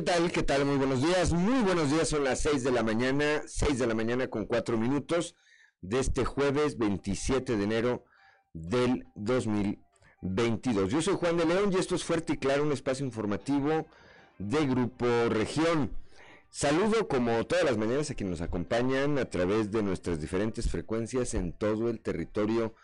¿Qué tal? ¿Qué tal? Muy buenos días. Muy buenos días. Son las 6 de la mañana, 6 de la mañana con 4 minutos de este jueves 27 de enero del 2022. Yo soy Juan de León y esto es Fuerte y Claro, un espacio informativo de Grupo Región. Saludo como todas las mañanas a quienes nos acompañan a través de nuestras diferentes frecuencias en todo el territorio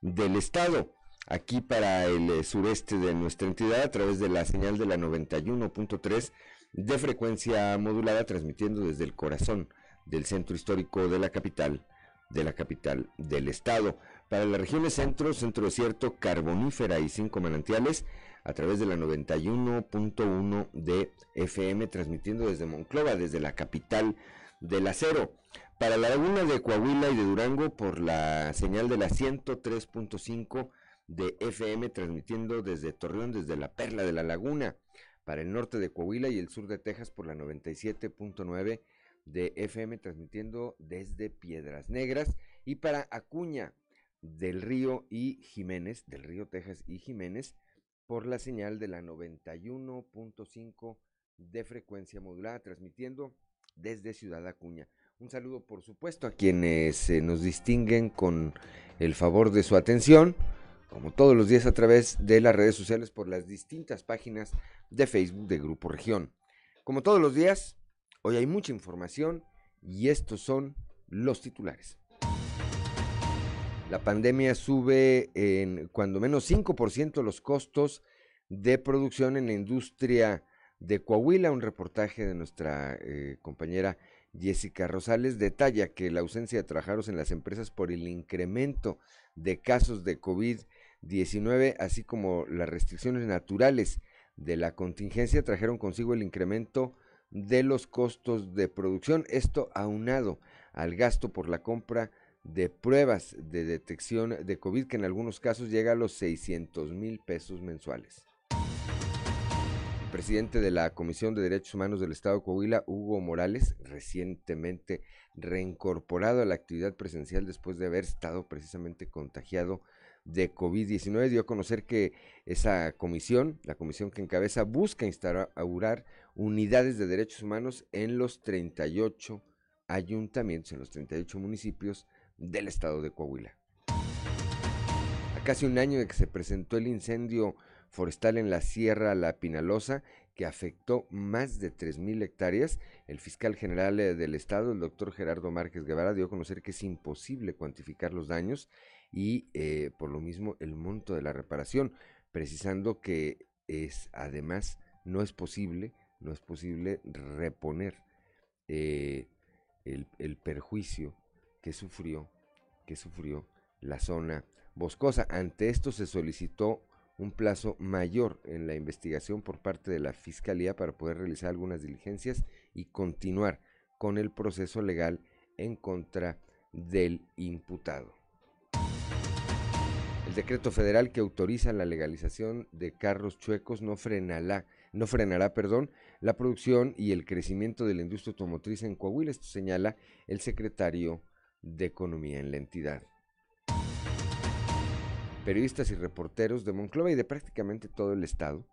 del estado aquí para el eh, sureste de nuestra entidad a través de la señal de la 91.3 de frecuencia modulada transmitiendo desde el corazón del centro histórico de la capital de la capital del estado. Para las regiones centro, centro desierto, carbonífera y cinco manantiales, a través de la 91.1 de FM, transmitiendo desde Monclova, desde la capital del acero. Para la laguna de Coahuila y de Durango, por la señal de la 103.5 de FM transmitiendo desde Torreón, desde la Perla de la Laguna, para el norte de Coahuila y el sur de Texas por la 97.9 de FM transmitiendo desde Piedras Negras y para Acuña del Río y Jiménez, del Río Texas y Jiménez por la señal de la 91.5 de frecuencia modulada transmitiendo desde Ciudad Acuña. Un saludo por supuesto a quienes eh, nos distinguen con el favor de su atención como todos los días a través de las redes sociales por las distintas páginas de Facebook de Grupo Región. Como todos los días, hoy hay mucha información y estos son los titulares. La pandemia sube en cuando menos 5% los costos de producción en la industria de Coahuila. Un reportaje de nuestra eh, compañera Jessica Rosales detalla que la ausencia de trabajadores en las empresas por el incremento de casos de COVID 19, así como las restricciones naturales de la contingencia, trajeron consigo el incremento de los costos de producción. Esto aunado al gasto por la compra de pruebas de detección de COVID, que en algunos casos llega a los 600 mil pesos mensuales. El presidente de la Comisión de Derechos Humanos del Estado de Coahuila, Hugo Morales, recientemente reincorporado a la actividad presencial después de haber estado precisamente contagiado de COVID-19 dio a conocer que esa comisión, la comisión que encabeza, busca instaurar unidades de derechos humanos en los 38 ayuntamientos, en los 38 municipios del estado de Coahuila. A casi un año de que se presentó el incendio forestal en la Sierra La Pinalosa, que afectó más de 3.000 hectáreas, el fiscal general eh, del estado, el doctor Gerardo Márquez Guevara, dio a conocer que es imposible cuantificar los daños y eh, por lo mismo el monto de la reparación, precisando que es además no es posible, no es posible reponer eh, el, el, perjuicio que sufrió, que sufrió la zona boscosa. Ante esto se solicitó un plazo mayor en la investigación por parte de la Fiscalía para poder realizar algunas diligencias y continuar con el proceso legal en contra del imputado. El decreto federal que autoriza la legalización de carros chuecos no frenará, no frenará perdón, la producción y el crecimiento de la industria automotriz en Coahuila. Esto señala el secretario de Economía en la entidad. Periodistas y reporteros de Monclova y de prácticamente todo el estado,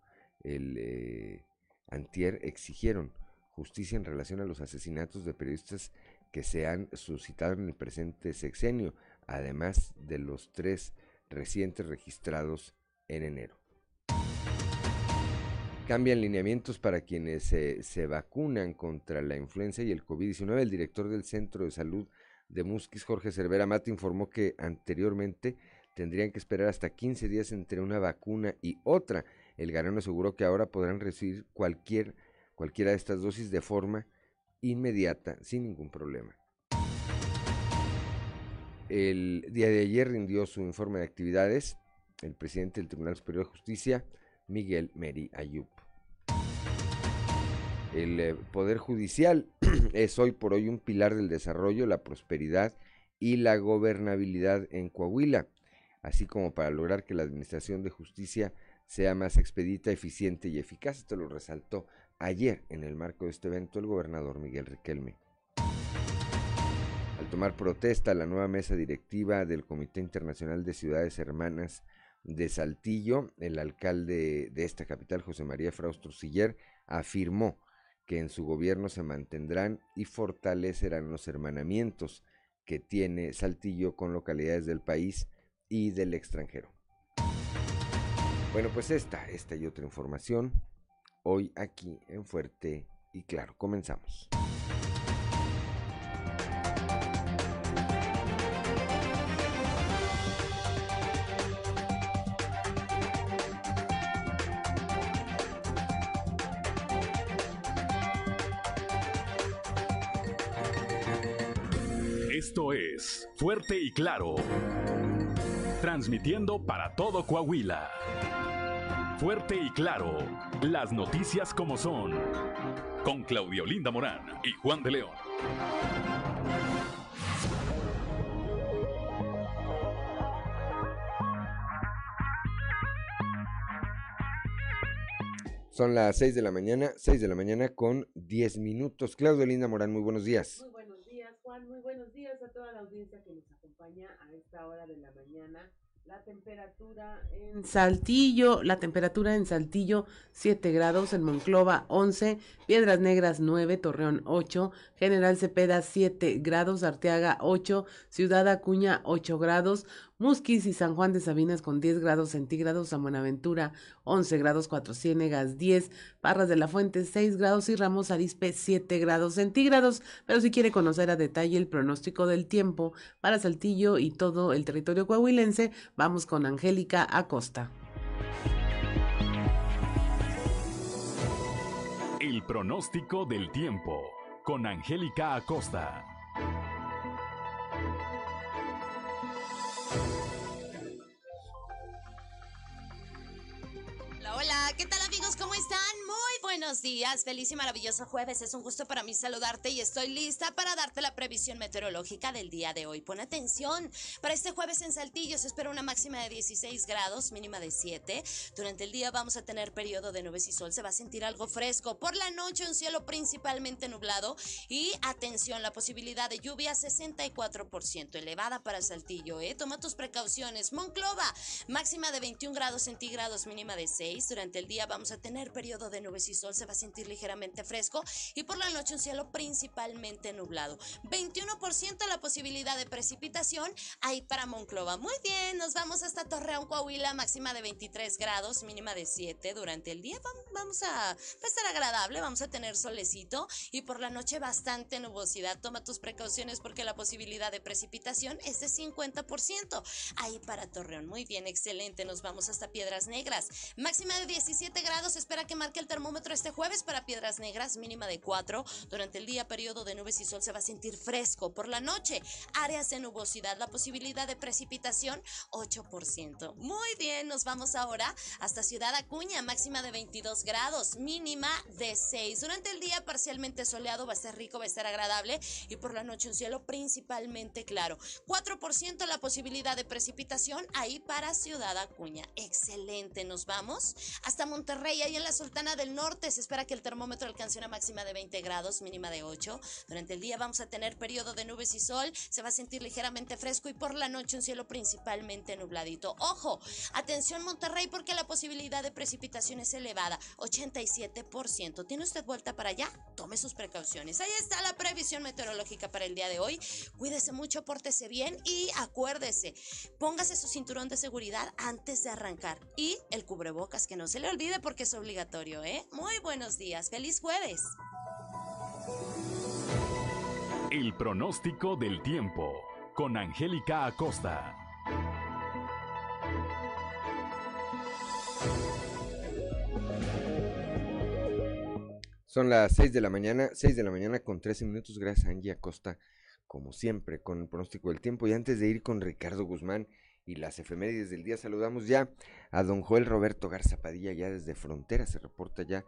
el eh, antier exigieron justicia en relación a los asesinatos de periodistas que se han suscitado en el presente sexenio, además de los tres recientes registrados en enero. Cambian lineamientos para quienes se vacunan contra la influenza y el COVID-19. El director del Centro de Salud de Musquis, Jorge Cervera Mata, informó que anteriormente tendrían que esperar hasta 15 días entre una vacuna y otra. El Garano aseguró que ahora podrán recibir cualquier, cualquiera de estas dosis de forma inmediata, sin ningún problema. El día de ayer rindió su informe de actividades el presidente del Tribunal Superior de Justicia, Miguel Meri Ayub. El eh, Poder Judicial es hoy por hoy un pilar del desarrollo, la prosperidad y la gobernabilidad en Coahuila, así como para lograr que la Administración de Justicia sea más expedita, eficiente y eficaz. Esto lo resaltó ayer en el marco de este evento el gobernador Miguel Riquelme tomar protesta la nueva mesa directiva del Comité Internacional de Ciudades Hermanas de Saltillo, el alcalde de esta capital, José María Fraustro Siller, afirmó que en su gobierno se mantendrán y fortalecerán los hermanamientos que tiene Saltillo con localidades del país y del extranjero. Bueno, pues esta, esta y otra información hoy aquí en Fuerte y Claro. Comenzamos. Esto es Fuerte y Claro. Transmitiendo para todo Coahuila. Fuerte y Claro. Las noticias como son. Con Claudio Linda Morán y Juan de León. Son las 6 de la mañana, 6 de la mañana con 10 minutos. Claudio Linda Morán, muy buenos días. Muy buenos días, Juan. Muy buenos días a toda la audiencia que nos acompaña a esta hora de la mañana. La temperatura en Saltillo, la temperatura en Saltillo 7 grados, en Monclova 11, Piedras Negras 9, Torreón 8, General Cepeda 7 grados, Arteaga 8, Ciudad Acuña 8 grados, Musquis y San Juan de Sabinas con 10 grados centígrados, San Buenaventura 11 grados, Cuatro Ciénegas 10, Parras de la Fuente 6 grados y Ramos Arispe 7 grados centígrados. Pero si quiere conocer a detalle el pronóstico del tiempo para Saltillo y todo el territorio coahuilense, vamos con Angélica Acosta. El pronóstico del tiempo con Angélica Acosta. Buenos días, feliz y maravilloso jueves. Es un gusto para mí saludarte y estoy lista para darte la previsión meteorológica del día de hoy. Pon atención, para este jueves en Saltillo se espera una máxima de 16 grados, mínima de 7. Durante el día vamos a tener periodo de nubes y sol, se va a sentir algo fresco. Por la noche un cielo principalmente nublado y atención, la posibilidad de lluvia 64% elevada para Saltillo, ¿eh? Toma tus precauciones. Monclova, máxima de 21 grados centígrados, mínima de 6. Durante el día vamos a tener periodo de nubes y sol, se va a sentir ligeramente fresco y por la noche un cielo principalmente nublado. 21% la posibilidad de precipitación ahí para Monclova. Muy bien, nos vamos hasta Torreón, Coahuila, máxima de 23 grados, mínima de 7 durante el día. Vamos a, a estar agradable, vamos a tener solecito y por la noche bastante nubosidad. Toma tus precauciones porque la posibilidad de precipitación es de 50% ahí para Torreón. Muy bien, excelente. Nos vamos hasta Piedras Negras. Máxima de 17 grados, espera que marque el termómetro este jueves para Piedras Negras, mínima de 4. Durante el día, periodo de nubes y sol se va a sentir fresco. Por la noche, áreas de nubosidad, la posibilidad de precipitación 8%. Muy bien, nos vamos ahora hasta Ciudad Acuña, máxima de 22 grados, mínima de 6. Durante el día, parcialmente soleado, va a estar rico, va a estar agradable y por la noche un cielo principalmente claro. 4% la posibilidad de precipitación ahí para Ciudad Acuña. Excelente, nos vamos hasta Monterrey, ahí en la Sultana del Norte. Se espera que el termómetro alcance una máxima de 20 grados, mínima de 8. Durante el día vamos a tener periodo de nubes y sol. Se va a sentir ligeramente fresco y por la noche un cielo principalmente nubladito. Ojo, atención Monterrey porque la posibilidad de precipitación es elevada, 87%. ¿Tiene usted vuelta para allá? Tome sus precauciones. Ahí está la previsión meteorológica para el día de hoy. Cuídese mucho, pórtese bien y acuérdese, póngase su cinturón de seguridad antes de arrancar y el cubrebocas que no se le olvide porque es obligatorio, ¿eh? Buenos días, feliz jueves. El pronóstico del tiempo con Angélica Acosta. Son las 6 de la mañana, 6 de la mañana con 13 minutos. Gracias a Angie Acosta, como siempre, con el pronóstico del tiempo. Y antes de ir con Ricardo Guzmán y las efemérides del día, saludamos ya a don Joel Roberto Garza Padilla, ya desde Frontera, se reporta ya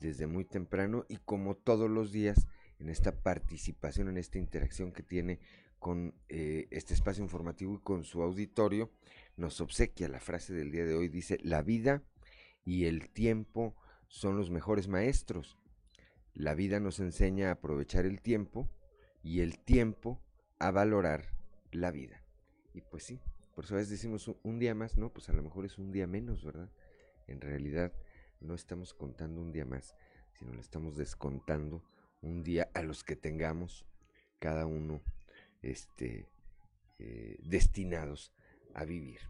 desde muy temprano y como todos los días en esta participación, en esta interacción que tiene con eh, este espacio informativo y con su auditorio, nos obsequia la frase del día de hoy, dice, la vida y el tiempo son los mejores maestros. La vida nos enseña a aprovechar el tiempo y el tiempo a valorar la vida. Y pues sí, por eso a veces decimos un, día más, no, pues a lo mejor es un día menos, ¿verdad? En realidad no estamos contando un día más, sino le estamos descontando un día a los que tengamos cada uno este, eh, destinados a vivir.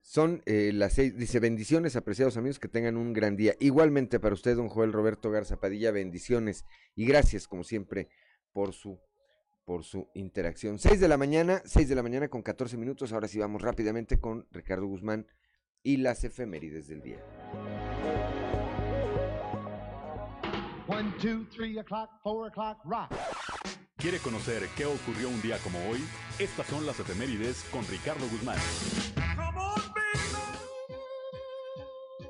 Son eh, las seis, dice, bendiciones, apreciados amigos, que tengan un gran día. Igualmente para usted, don Joel Roberto Garza Padilla, bendiciones y gracias, como siempre, por su, por su interacción. Seis de la mañana, seis de la mañana con 14 minutos. Ahora sí vamos rápidamente con Ricardo Guzmán y las efemérides del día. One, two, three o'clock, four o'clock, rock. ¿Quiere conocer qué ocurrió un día como hoy? Estas son las efemérides con Ricardo Guzmán.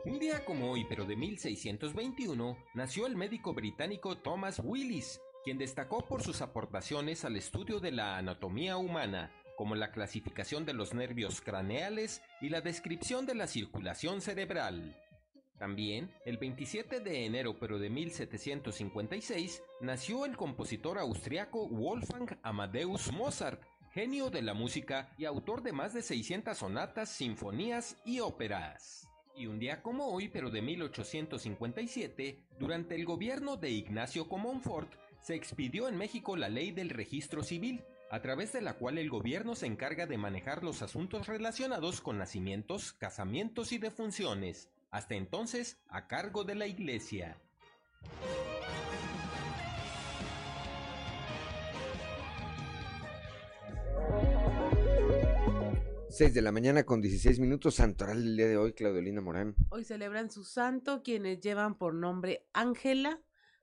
Un día como hoy, pero de 1621, nació el médico británico Thomas Willis, quien destacó por sus aportaciones al estudio de la anatomía humana, como la clasificación de los nervios craneales y la descripción de la circulación cerebral. También, el 27 de enero pero de 1756, nació el compositor austriaco Wolfgang Amadeus Mozart, genio de la música y autor de más de 600 sonatas, sinfonías y óperas. Y un día como hoy, pero de 1857, durante el gobierno de Ignacio Comonfort, se expidió en México la ley del registro civil, a través de la cual el gobierno se encarga de manejar los asuntos relacionados con nacimientos, casamientos y defunciones, hasta entonces a cargo de la Iglesia. 6 de la mañana con 16 minutos, santoral del día de hoy, Claudelina Morán. Hoy celebran su santo quienes llevan por nombre Ángela,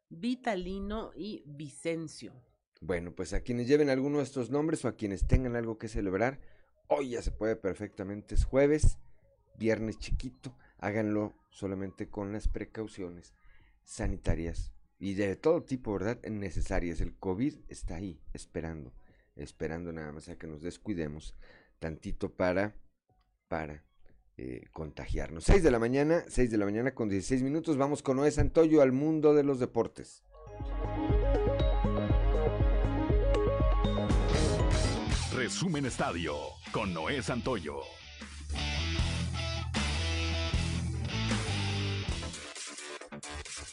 Vitalino y Vicencio. Bueno, pues a quienes lleven alguno de estos nombres o a quienes tengan algo que celebrar, hoy ya se puede perfectamente, es jueves, viernes chiquito, háganlo solamente con las precauciones sanitarias y de todo tipo, ¿verdad? Necesarias. El COVID está ahí, esperando, esperando nada más a que nos descuidemos tantito para, para eh, contagiarnos. 6 de la mañana, 6 de la mañana con 16 minutos. Vamos con Noé Santoyo al mundo de los deportes. Resumen Estadio con Noé Santoyo.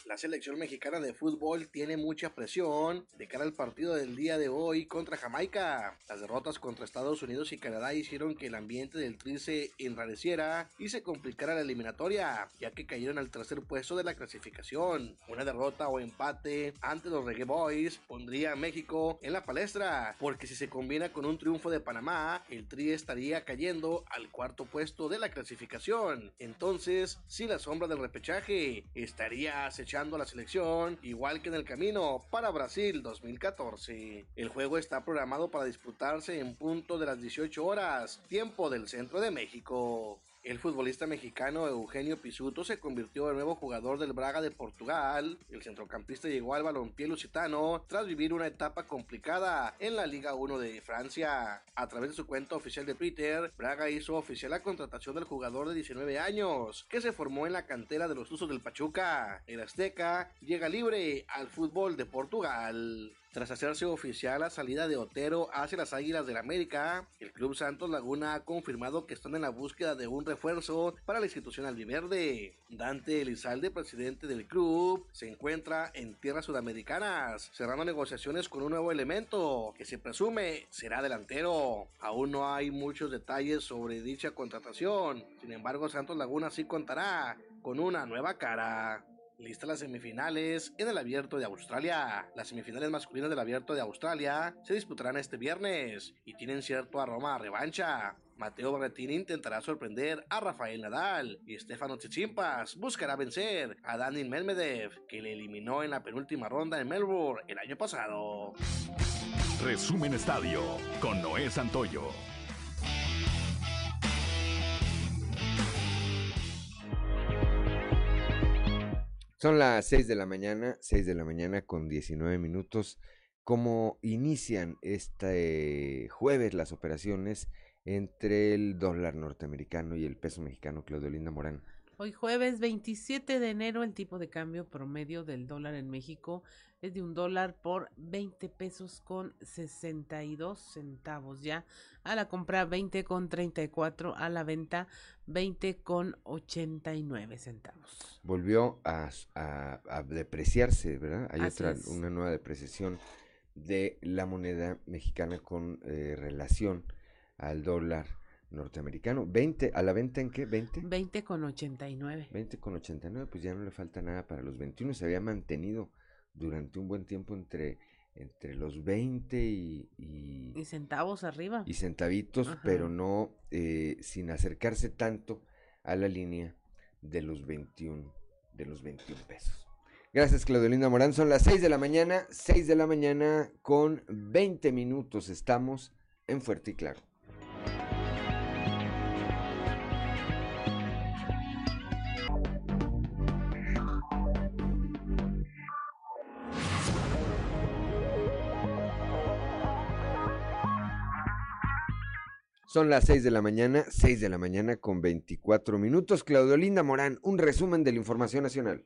La selección mexicana de fútbol tiene mucha presión de cara al partido del día de hoy contra Jamaica. Las derrotas contra Estados Unidos y Canadá hicieron que el ambiente del tri se enrareciera y se complicara la eliminatoria, ya que cayeron al tercer puesto de la clasificación. Una derrota o empate ante los Reggae Boys pondría a México en la palestra, porque si se combina con un triunfo de Panamá, el tri estaría cayendo al cuarto puesto de la clasificación. Entonces, si la sombra del repechaje estaría acechando a la selección, igual que en el camino para Brasil 2014. El juego está programado para disputarse en punto de las 18 horas, tiempo del centro de México. El futbolista mexicano Eugenio Pisuto se convirtió en nuevo jugador del Braga de Portugal. El centrocampista llegó al balompié lusitano tras vivir una etapa complicada en la Liga 1 de Francia. A través de su cuenta oficial de Twitter, Braga hizo oficial la contratación del jugador de 19 años, que se formó en la cantera de los Usos del Pachuca. El Azteca llega libre al fútbol de Portugal. Tras hacerse oficial la salida de Otero hacia las Águilas del América, el Club Santos Laguna ha confirmado que están en la búsqueda de un refuerzo para la institución albiverde. Dante Elizalde, presidente del club, se encuentra en tierras sudamericanas, cerrando negociaciones con un nuevo elemento que se presume será delantero. Aún no hay muchos detalles sobre dicha contratación, sin embargo Santos Laguna sí contará con una nueva cara. Listas las semifinales en el Abierto de Australia. Las semifinales masculinas del Abierto de Australia se disputarán este viernes y tienen cierto aroma a revancha. Mateo Berrettini intentará sorprender a Rafael Nadal y Stefano Tsitsipas buscará vencer a Daniel Medvedev, que le eliminó en la penúltima ronda en Melbourne el año pasado. Resumen Estadio con Noé Santoyo. Son las 6 de la mañana, 6 de la mañana con 19 minutos. ¿Cómo inician este jueves las operaciones entre el dólar norteamericano y el peso mexicano, Claudio Linda Morán? Hoy jueves 27 de enero el tipo de cambio promedio del dólar en México es de un dólar por 20 pesos con 62 centavos ya. A la compra 20 con 34, a la venta 20 con 89 centavos. Volvió a, a- a depreciarse, ¿verdad? Hay Así otra, es. una nueva depreciación de la moneda mexicana con eh, relación al dólar norteamericano. 20, ¿a la venta en qué? ¿20? 20 con 89. 20 con 89, pues ya no le falta nada para los 21. Se había mantenido durante un buen tiempo entre, entre los 20 y, y, Y centavos arriba. y centavitos, Ajá. pero no eh, sin acercarse tanto a la línea de los 21, de los 21 pesos. Gracias, Claudelinda Morán. Son las 6 de la mañana, 6 de la mañana con 20 minutos. Estamos en Fuerte y Claro. Son las 6 de la mañana, 6 de la mañana con 24 minutos. Claudelinda Morán, un resumen de la información nacional.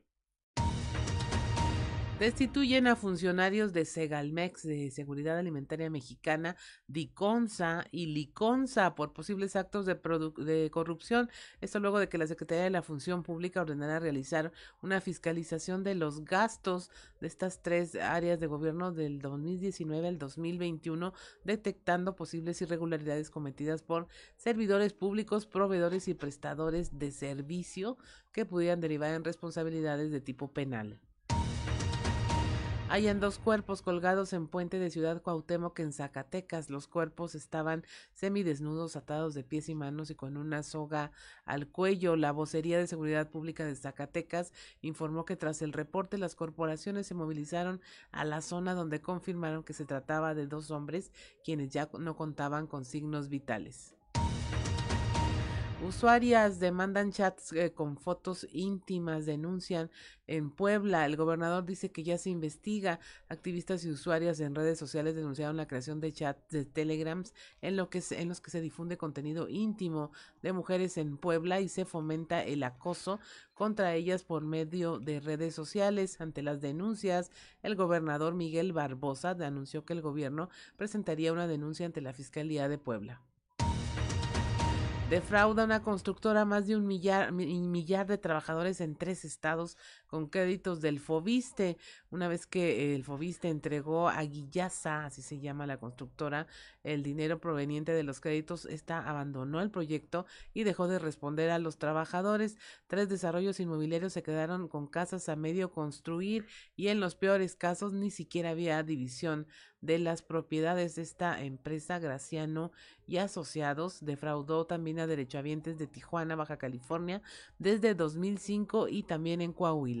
Destituyen a funcionarios de Segalmex, de Seguridad Alimentaria Mexicana, DICONSA y LICONSA por posibles actos de, de corrupción. Esto luego de que la Secretaría de la Función Pública ordenara realizar una fiscalización de los gastos de estas tres áreas de gobierno del 2019 al 2021, detectando posibles irregularidades cometidas por servidores públicos, proveedores y prestadores de servicio que pudieran derivar en responsabilidades de tipo penal. Hayan dos cuerpos colgados en puente de Ciudad Cuauhtémoc en Zacatecas. Los cuerpos estaban semidesnudos, atados de pies y manos y con una soga al cuello. La vocería de Seguridad Pública de Zacatecas informó que tras el reporte las corporaciones se movilizaron a la zona donde confirmaron que se trataba de dos hombres quienes ya no contaban con signos vitales. Usuarias demandan chats eh, con fotos íntimas, denuncian en Puebla. El gobernador dice que ya se investiga. Activistas y usuarias en redes sociales denunciaron la creación de chats de Telegrams en, lo que en los que se difunde contenido íntimo de mujeres en Puebla y se fomenta el acoso contra ellas por medio de redes sociales. Ante las denuncias, el gobernador Miguel Barbosa anunció que el gobierno presentaría una denuncia ante la Fiscalía de Puebla. Defrauda una constructora más de un millar, mi- millar de trabajadores en tres estados con créditos del Fobiste. Una vez que el Fobiste entregó a Guillaza, así se llama la constructora, el dinero proveniente de los créditos, esta abandonó el proyecto y dejó de responder a los trabajadores. Tres desarrollos inmobiliarios se quedaron con casas a medio construir y en los peores casos ni siquiera había división de las propiedades de esta empresa Graciano y asociados defraudó también a derechohabientes de Tijuana, Baja California, desde 2005 y también en Coahuila.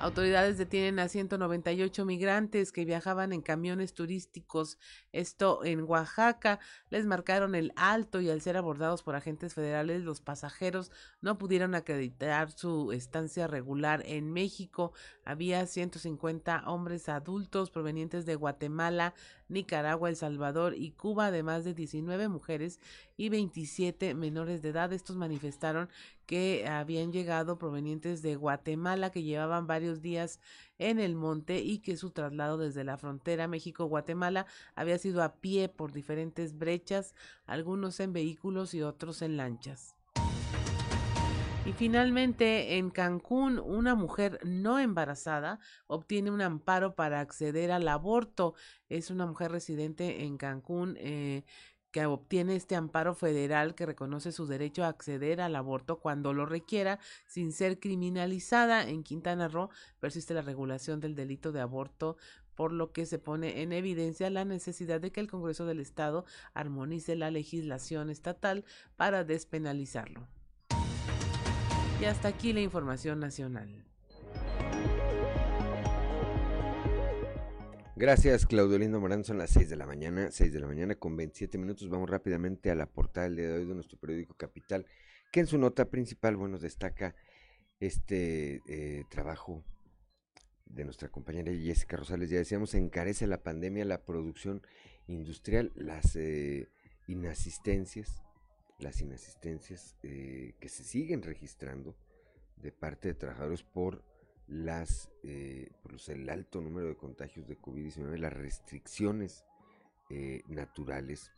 Autoridades detienen a 198 migrantes que viajaban en camiones turísticos, esto en Oaxaca. Les marcaron el alto y al ser abordados por agentes federales, los pasajeros no pudieron acreditar su estancia regular en México. Había 150 hombres adultos provenientes de Guatemala, Nicaragua, El Salvador y Cuba, además de 19 mujeres y 27 menores de edad. Estos manifestaron que habían llegado provenientes de Guatemala, que llevaban varios días en el monte y que su traslado desde la frontera México-Guatemala había sido a pie por diferentes brechas, algunos en vehículos y otros en lanchas. Y finalmente, en Cancún, una mujer no embarazada obtiene un amparo para acceder al aborto. Es una mujer residente en Cancún eh, que obtiene este amparo federal que reconoce su derecho a acceder al aborto cuando lo requiera sin ser criminalizada. En Quintana Roo persiste la regulación del delito de aborto por lo que se pone en evidencia la necesidad de que el Congreso del Estado armonice la legislación estatal para despenalizarlo. Y hasta aquí la información nacional. Gracias, Claudio Lindo Morán. Son las 6 de la mañana, 6 de la mañana con 27 minutos. Vamos rápidamente a la portada del día de hoy de nuestro periódico Capital, que en su nota principal, bueno, destaca este eh, trabajo de nuestra compañera Jessica Rosales. Ya decíamos, encarece la pandemia la producción industrial, las eh, inasistencias las inasistencias eh, que se siguen registrando de parte de trabajadores por las eh, por el alto número de contagios de COVID-19, las restricciones eh, naturales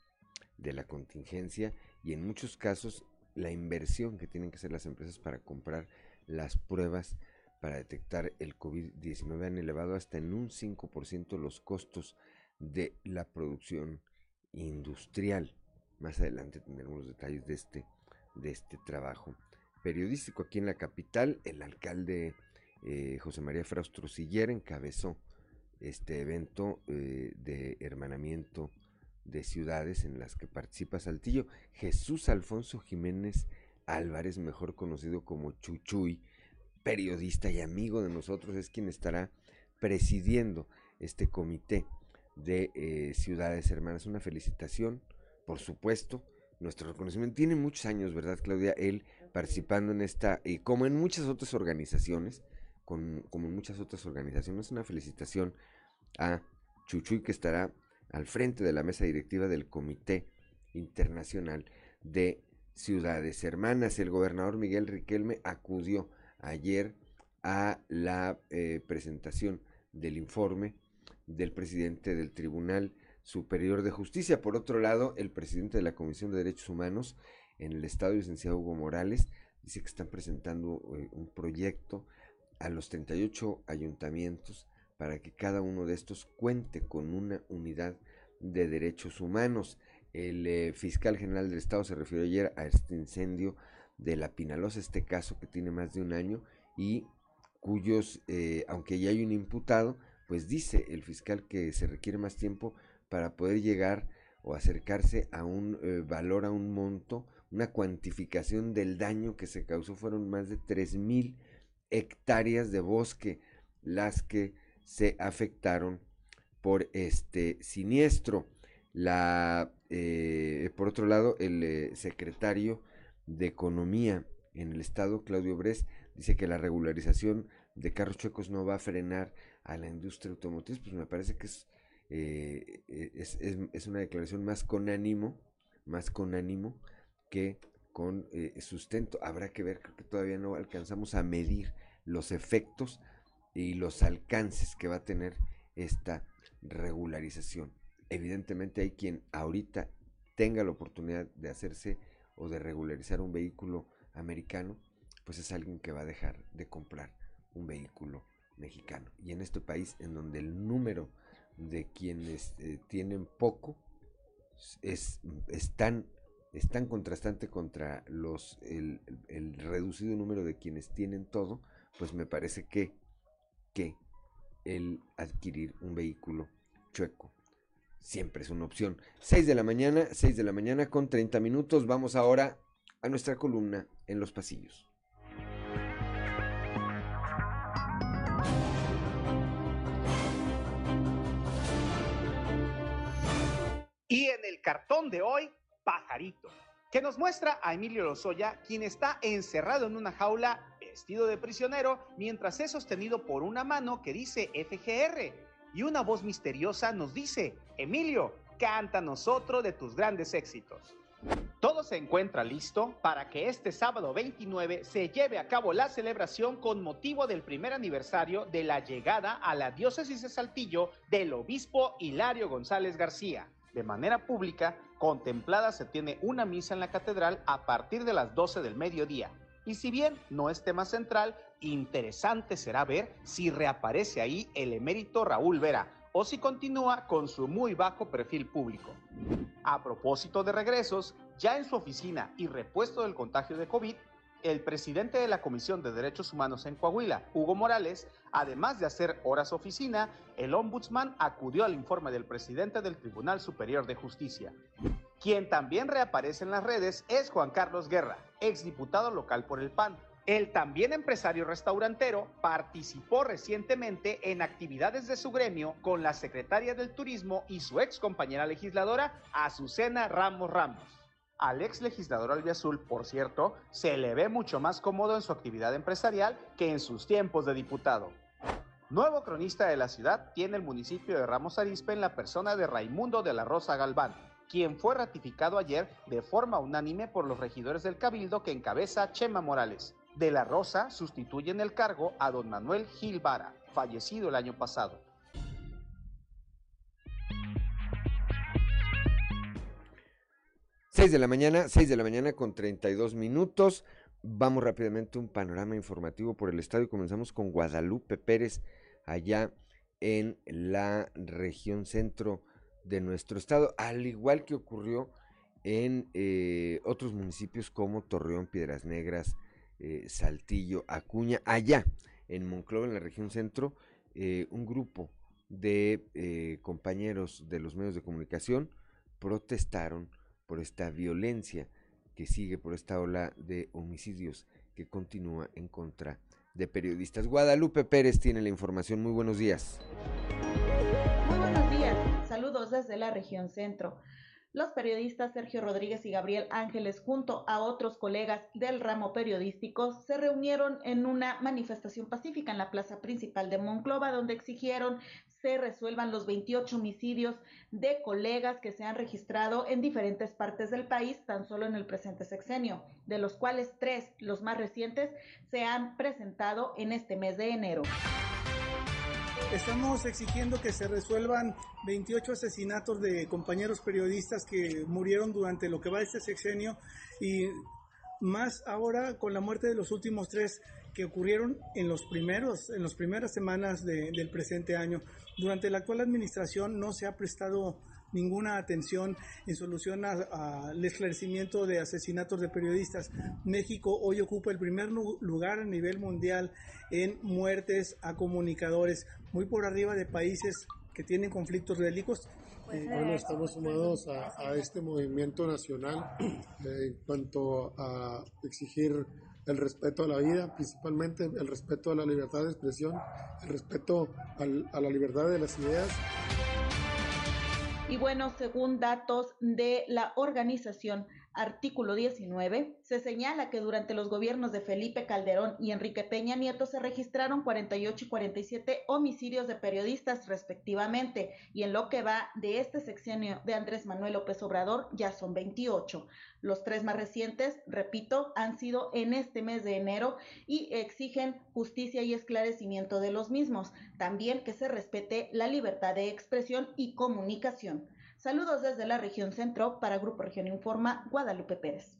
de la contingencia y en muchos casos la inversión que tienen que hacer las empresas para comprar las pruebas para detectar el COVID-19 han elevado hasta en un 5% los costos de la producción industrial. Más adelante tendremos los detalles de este, de este trabajo periodístico aquí en la capital. El alcalde eh, José María Fraustro Siller encabezó este evento eh, de hermanamiento de ciudades en las que participa Saltillo. Jesús Alfonso Jiménez Álvarez, mejor conocido como Chuchuy, periodista y amigo de nosotros, es quien estará presidiendo este comité de eh, ciudades hermanas. Una felicitación, por supuesto. Nuestro reconocimiento tiene muchos años, ¿verdad, Claudia? Él participando en esta, y como en muchas otras organizaciones, con, como en muchas otras organizaciones, una felicitación a Chuchuy que estará al frente de la mesa directiva del Comité Internacional de Ciudades Hermanas. El gobernador Miguel Riquelme acudió ayer a la eh, presentación del informe del presidente del Tribunal Superior de Justicia. Por otro lado, el presidente de la Comisión de Derechos Humanos en el Estado, licenciado Hugo Morales, dice que están presentando eh, un proyecto a los 38 ayuntamientos para que cada uno de estos cuente con una unidad de derechos humanos. El eh, fiscal general del Estado se refirió ayer a este incendio de la Pinalosa, este caso que tiene más de un año y cuyos, eh, aunque ya hay un imputado, pues dice el fiscal que se requiere más tiempo para poder llegar o acercarse a un eh, valor, a un monto, una cuantificación del daño que se causó. Fueron más de mil hectáreas de bosque las que se afectaron por este siniestro. La, eh, por otro lado, el secretario de Economía en el Estado, Claudio Bres, dice que la regularización de carros chuecos no va a frenar a la industria automotriz, pues me parece que es, eh, es, es, una declaración más con ánimo, más con ánimo que con eh, sustento. Habrá que ver, creo que todavía no alcanzamos a medir los efectos y los alcances que va a tener esta regularización. Evidentemente hay quien ahorita tenga la oportunidad de hacerse o de regularizar un vehículo americano, pues es alguien que va a dejar de comprar un vehículo mexicano. Y en este país, en donde el número de quienes eh, tienen poco es, tan, contrastante contra los, el, el, reducido número de quienes tienen todo, pues me parece que, que el adquirir un vehículo chueco siempre es una opción. 6 de la mañana, 6 de la mañana con 30 minutos. Vamos ahora a nuestra columna en los pasillos. Y en el cartón de hoy, pajarito, que nos muestra a Emilio Lozoya, quien está encerrado en una jaula vestido de prisionero, mientras es sostenido por una mano que dice FGR y una voz misteriosa nos dice, Emilio, cántanos otro de tus grandes éxitos. Todo se encuentra listo para que este sábado 29 se lleve a cabo la celebración con motivo del primer aniversario de la llegada a la diócesis de Saltillo del obispo Hilario González García. De manera pública, contemplada se tiene una misa en la catedral a partir de las 12 del mediodía. Y si bien no es tema central, interesante será ver si reaparece ahí el emérito Raúl Vera o si continúa con su muy bajo perfil público. A propósito de regresos, ya en su oficina y repuesto del contagio de COVID, el presidente de la Comisión de Derechos Humanos en Coahuila, Hugo Morales, además de hacer horas oficina, el ombudsman acudió al informe del presidente del Tribunal Superior de Justicia. Quien también reaparece en las redes es Juan Carlos Guerra, exdiputado local por el PAN. El también empresario restaurantero participó recientemente en actividades de su gremio con la secretaria del Turismo y su ex compañera legisladora, Azucena Ramos Ramos. Al ex legislador albiazul, por cierto, se le ve mucho más cómodo en su actividad empresarial que en sus tiempos de diputado. Nuevo cronista de la ciudad tiene el municipio de Ramos Arizpe en la persona de Raimundo de la Rosa Galván, quien fue ratificado ayer de forma unánime por los regidores del Cabildo que encabeza Chema Morales. De la Rosa sustituye en el cargo a don Manuel Gil Vara, fallecido el año pasado. Seis de la mañana, 6 de la mañana con 32 minutos. Vamos rápidamente a un panorama informativo por el estadio. Comenzamos con Guadalupe Pérez, allá en la región centro de nuestro estado, al igual que ocurrió en eh, otros municipios como Torreón, Piedras Negras, eh, Saltillo, Acuña, allá en Monclova, en la región centro, eh, un grupo de compañeros de los medios de comunicación protestaron por esta violencia que sigue, por esta ola de homicidios que continúa en contra de periodistas. Guadalupe Pérez tiene la información. Muy buenos días. Muy buenos días. Saludos desde la región centro. Los periodistas Sergio Rodríguez y Gabriel Ángeles, junto a otros colegas del ramo periodístico, se reunieron en una manifestación pacífica en la plaza principal de Monclova, donde exigieron se resuelvan los 28 homicidios de colegas que se han registrado en diferentes partes del país tan solo en el presente sexenio, de los cuales tres, los más recientes, se han presentado en este mes de enero. Estamos exigiendo que se resuelvan 28 asesinatos de compañeros periodistas que murieron durante lo que va este sexenio y más ahora con la muerte de los últimos tres que ocurrieron en los primeros en las primeras semanas del presente año. Durante la actual administración no se ha prestado ninguna atención en solución al esclarecimiento de asesinatos de periodistas. México hoy ocupa el primer lugar a nivel mundial en muertes a comunicadores, muy por arriba de países que tienen conflictos bélicos. Eh, bueno, estamos sumados a, este movimiento nacional en cuanto a exigir el respeto a la vida, principalmente el respeto a la libertad de expresión, el respeto a la libertad de las ideas. Y bueno, según datos de la organización artículo 19, se señala que durante los gobiernos de Felipe Calderón y Enrique Peña Nieto se registraron 48 y 47 homicidios de periodistas respectivamente, y en lo que va de este sexenio de Andrés Manuel López Obrador ya son 28. Los tres más recientes, repito, han sido en este mes de enero y exigen justicia y esclarecimiento de los mismos. También que se respete la libertad de expresión y comunicación. Saludos desde la región centro para Grupo Región Informa, Guadalupe Pérez.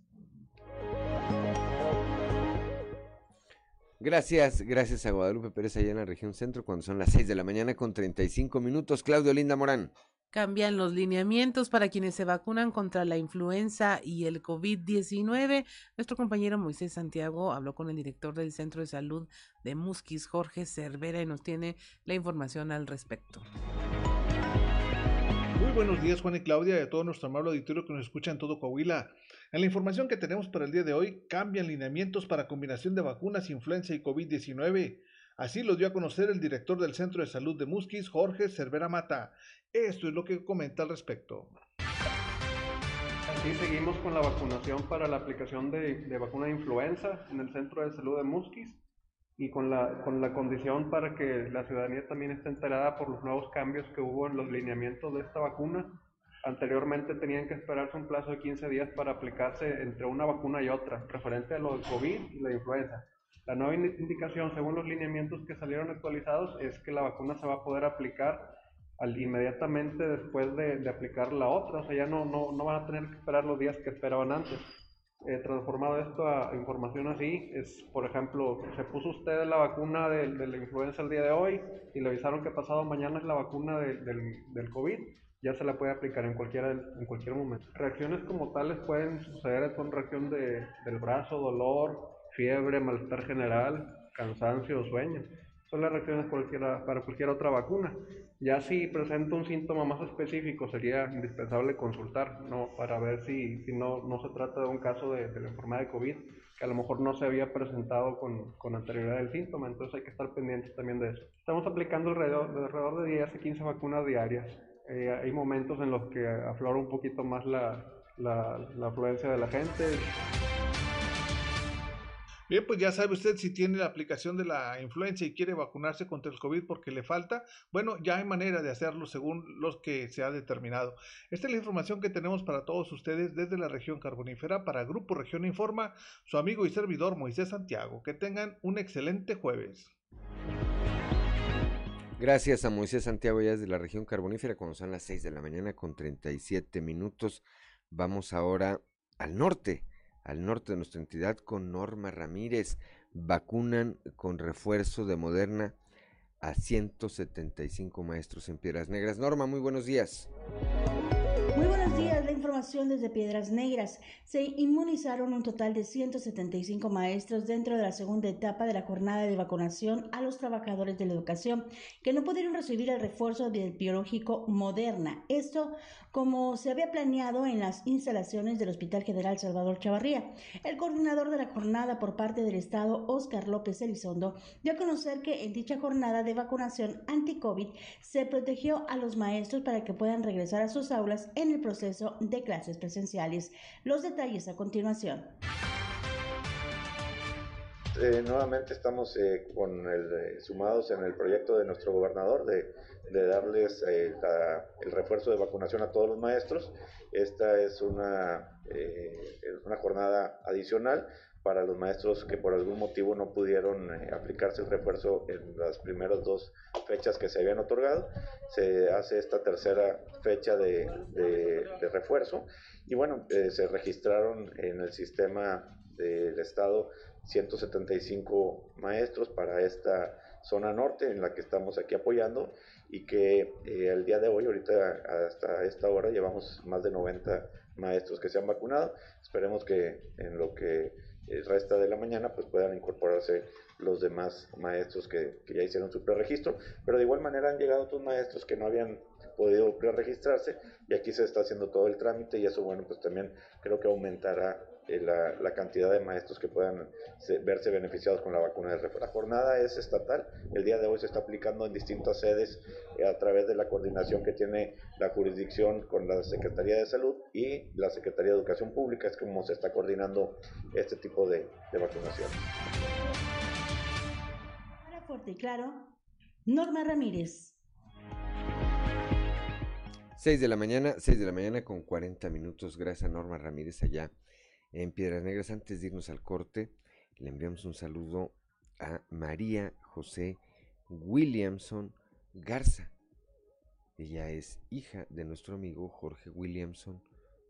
Gracias, gracias a Guadalupe Pérez allá en la región centro cuando son las 6 de la mañana con 35 minutos. Claudio Linda Morán. Cambian los lineamientos para quienes se vacunan contra la influenza y el COVID-19. Nuestro compañero Moisés Santiago habló con el director del Centro de Salud de Musquis, Jorge Cervera, y nos tiene la información al respecto. Muy buenos días Juan y Claudia y a todo nuestro amable auditorio que nos escucha en todo Coahuila. En la información que tenemos para el día de hoy, cambian lineamientos para combinación de vacunas, influenza y COVID-19. Así lo dio a conocer el director del Centro de Salud de Musquis, Jorge Cervera Mata. Esto es lo que comenta al respecto. Así seguimos con la vacunación para la aplicación de, vacuna de influenza en el Centro de Salud de Musquis y con la, con la condición para que la ciudadanía también esté enterada por los nuevos cambios que hubo en los lineamientos de esta vacuna. Anteriormente tenían que esperarse un plazo de 15 días para aplicarse entre una vacuna y otra, referente a lo del COVID y la influenza. La nueva indicación, según los lineamientos que salieron actualizados, es que la vacuna se va a poder aplicar inmediatamente después de, aplicar la otra, o sea, ya no, no, no, van a tener que esperar los días que esperaban antes. Eh, transformado esto a información así, es, por ejemplo, se puso usted la vacuna de, la influenza el día de hoy y le avisaron que pasado mañana es la vacuna del, COVID, ya se la puede aplicar en, cualquiera, en cualquier momento. Reacciones como tales pueden suceder con reacción de, del brazo, dolor, fiebre, malestar general, cansancio o sueño son las reacciones cualquiera, para cualquier otra vacuna. Ya si presenta un síntoma más específico, sería indispensable consultar, ¿no? Para ver si, si no, no se trata de un caso de, de, la enfermedad de COVID, que a lo mejor no se había presentado con, con anterioridad del síntoma, entonces hay que estar pendientes también de eso. Estamos aplicando alrededor, de, alrededor de 10 a 15 vacunas diarias. Eh, hay momentos en los que aflora un poquito más la, la, la afluencia de la gente. Bien, pues ya sabe usted si tiene la aplicación de la influenza y quiere vacunarse contra el COVID porque le falta, bueno, ya hay manera de hacerlo según los que se ha determinado. Esta es la información que tenemos para todos ustedes desde la región carbonífera para Grupo Región Informa, su amigo y servidor Moisés Santiago. Que tengan un excelente jueves. Gracias a Moisés Santiago ya desde la región carbonífera cuando son las 6 de la mañana con 37 minutos. Vamos ahora al norte al norte de nuestra entidad con Norma Ramírez. Vacunan con refuerzo de Moderna a 175 maestros en Piedras Negras. Norma, muy buenos días. Muy buenos días, la información desde Piedras Negras. Se inmunizaron un total de 175 maestros dentro de la segunda etapa de la jornada de vacunación a los trabajadores de la educación que no pudieron recibir el refuerzo del biológico Moderna. Esto como se había planeado en las instalaciones del Hospital General Salvador Chavarría. El coordinador de la jornada por parte del Estado, Óscar López Elizondo, dio a conocer que en dicha jornada de vacunación anti-COVID se protegió a los maestros para que puedan regresar a sus aulas en el proceso de clases presenciales. Los detalles a continuación. Eh, nuevamente estamos eh, eh, sumados en el proyecto de nuestro gobernador de de darles eh, el refuerzo de vacunación a todos los maestros. Esta es una, eh, una jornada adicional para los maestros que por algún motivo no pudieron eh, aplicarse el refuerzo en las primeras dos fechas que se habían otorgado. Se hace esta tercera fecha de, de refuerzo y bueno, se registraron en el sistema del Estado 175 maestros para esta zona norte en la que estamos aquí apoyando y que eh, el día de hoy, ahorita hasta esta hora, llevamos más de 90 maestros que se han vacunado. Esperemos que en lo que eh, resta de la mañana pues puedan incorporarse los demás maestros que, que ya hicieron su preregistro, pero de igual manera han llegado otros maestros que no habían podido preregistrarse y aquí se está haciendo todo el trámite y eso bueno pues también creo que aumentará eh, la, cantidad de maestros que puedan verse beneficiados con la vacuna de refuerzo. La jornada es estatal, el día de hoy se está aplicando en distintas sedes eh, a través de la coordinación que tiene la jurisdicción con la Secretaría de Salud y la Secretaría de Educación Pública, es como se está coordinando este tipo de, de vacunación. Para Fuerte y Claro, Norma Ramírez. 6 de la mañana, 6 de la mañana con 40 minutos. Gracias a Norma Ramírez allá en Piedras Negras. Antes de irnos al corte, le enviamos un saludo a María José Williamson Garza. Ella es hija de nuestro amigo Jorge Williamson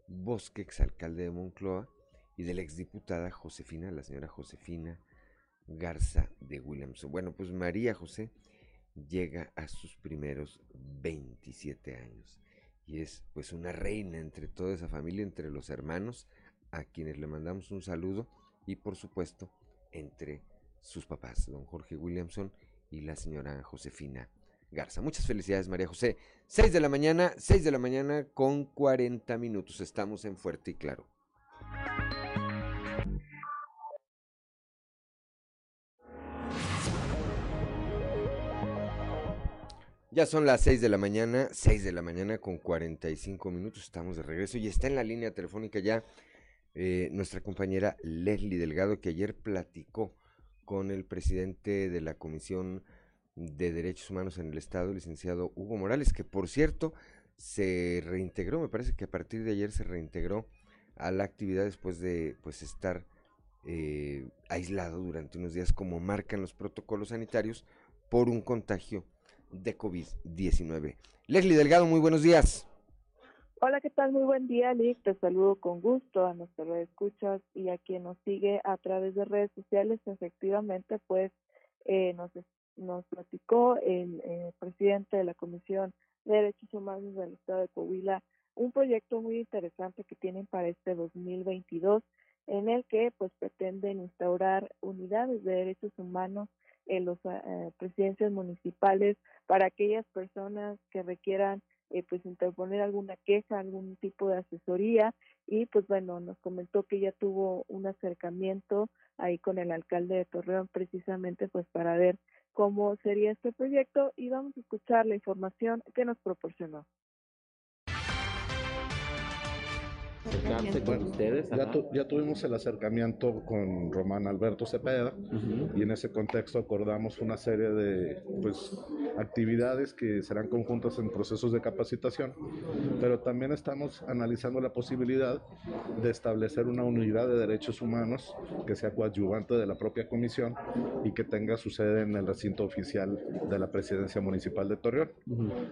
Bosque, exalcalde de Moncloa, y de la exdiputada Josefina, la señora Josefina Garza de Williamson. Bueno, pues María José llega a sus primeros 27 años y es pues una reina entre toda esa familia, entre los hermanos, a quienes le mandamos un saludo y por supuesto entre sus papás, don Jorge Williamson y la señora Josefina Garza. Muchas felicidades María José. 6 de la mañana, 6 de la mañana con 40 minutos. Estamos en Fuerte y Claro. Ya son las 6 de la mañana, 6 de la mañana con 45 minutos. Estamos de regreso y está en la línea telefónica ya eh, nuestra compañera Leslie Delgado, que ayer platicó con el presidente de la Comisión de Derechos Humanos en el Estado, licenciado Hugo Morales, que por cierto se reintegró, me parece que a partir de ayer se reintegró a la actividad después de pues estar eh, aislado durante unos días como marcan los protocolos sanitarios por un contagio de COVID-19. Leslie Delgado, muy buenos días. Hola, ¿qué tal? Muy buen día, Lick. Te saludo con gusto a nuestros escuchas y a quien nos sigue a través de redes sociales. Efectivamente, pues eh, nos, nos platicó el eh, presidente de la Comisión de Derechos Humanos del Estado de Coahuila un proyecto muy interesante que tienen para este 2022 en el que pues pretenden instaurar unidades de derechos humanos en las eh, presidencias municipales para aquellas personas que requieran eh, pues interponer alguna queja, algún tipo de asesoría y pues bueno, nos comentó que ya tuvo un acercamiento ahí con el alcalde de Torreón precisamente pues para ver cómo sería este proyecto y vamos a escuchar la información que nos proporcionó. Con ustedes. Ya, tu- ya tuvimos el acercamiento con Román Alberto Cepeda y en ese contexto acordamos una serie de pues, actividades que serán conjuntas en procesos de capacitación, pero también estamos analizando la posibilidad de establecer una unidad de derechos humanos que sea coadyuvante de la propia comisión y que tenga su sede en el recinto oficial de la presidencia municipal de Torreón.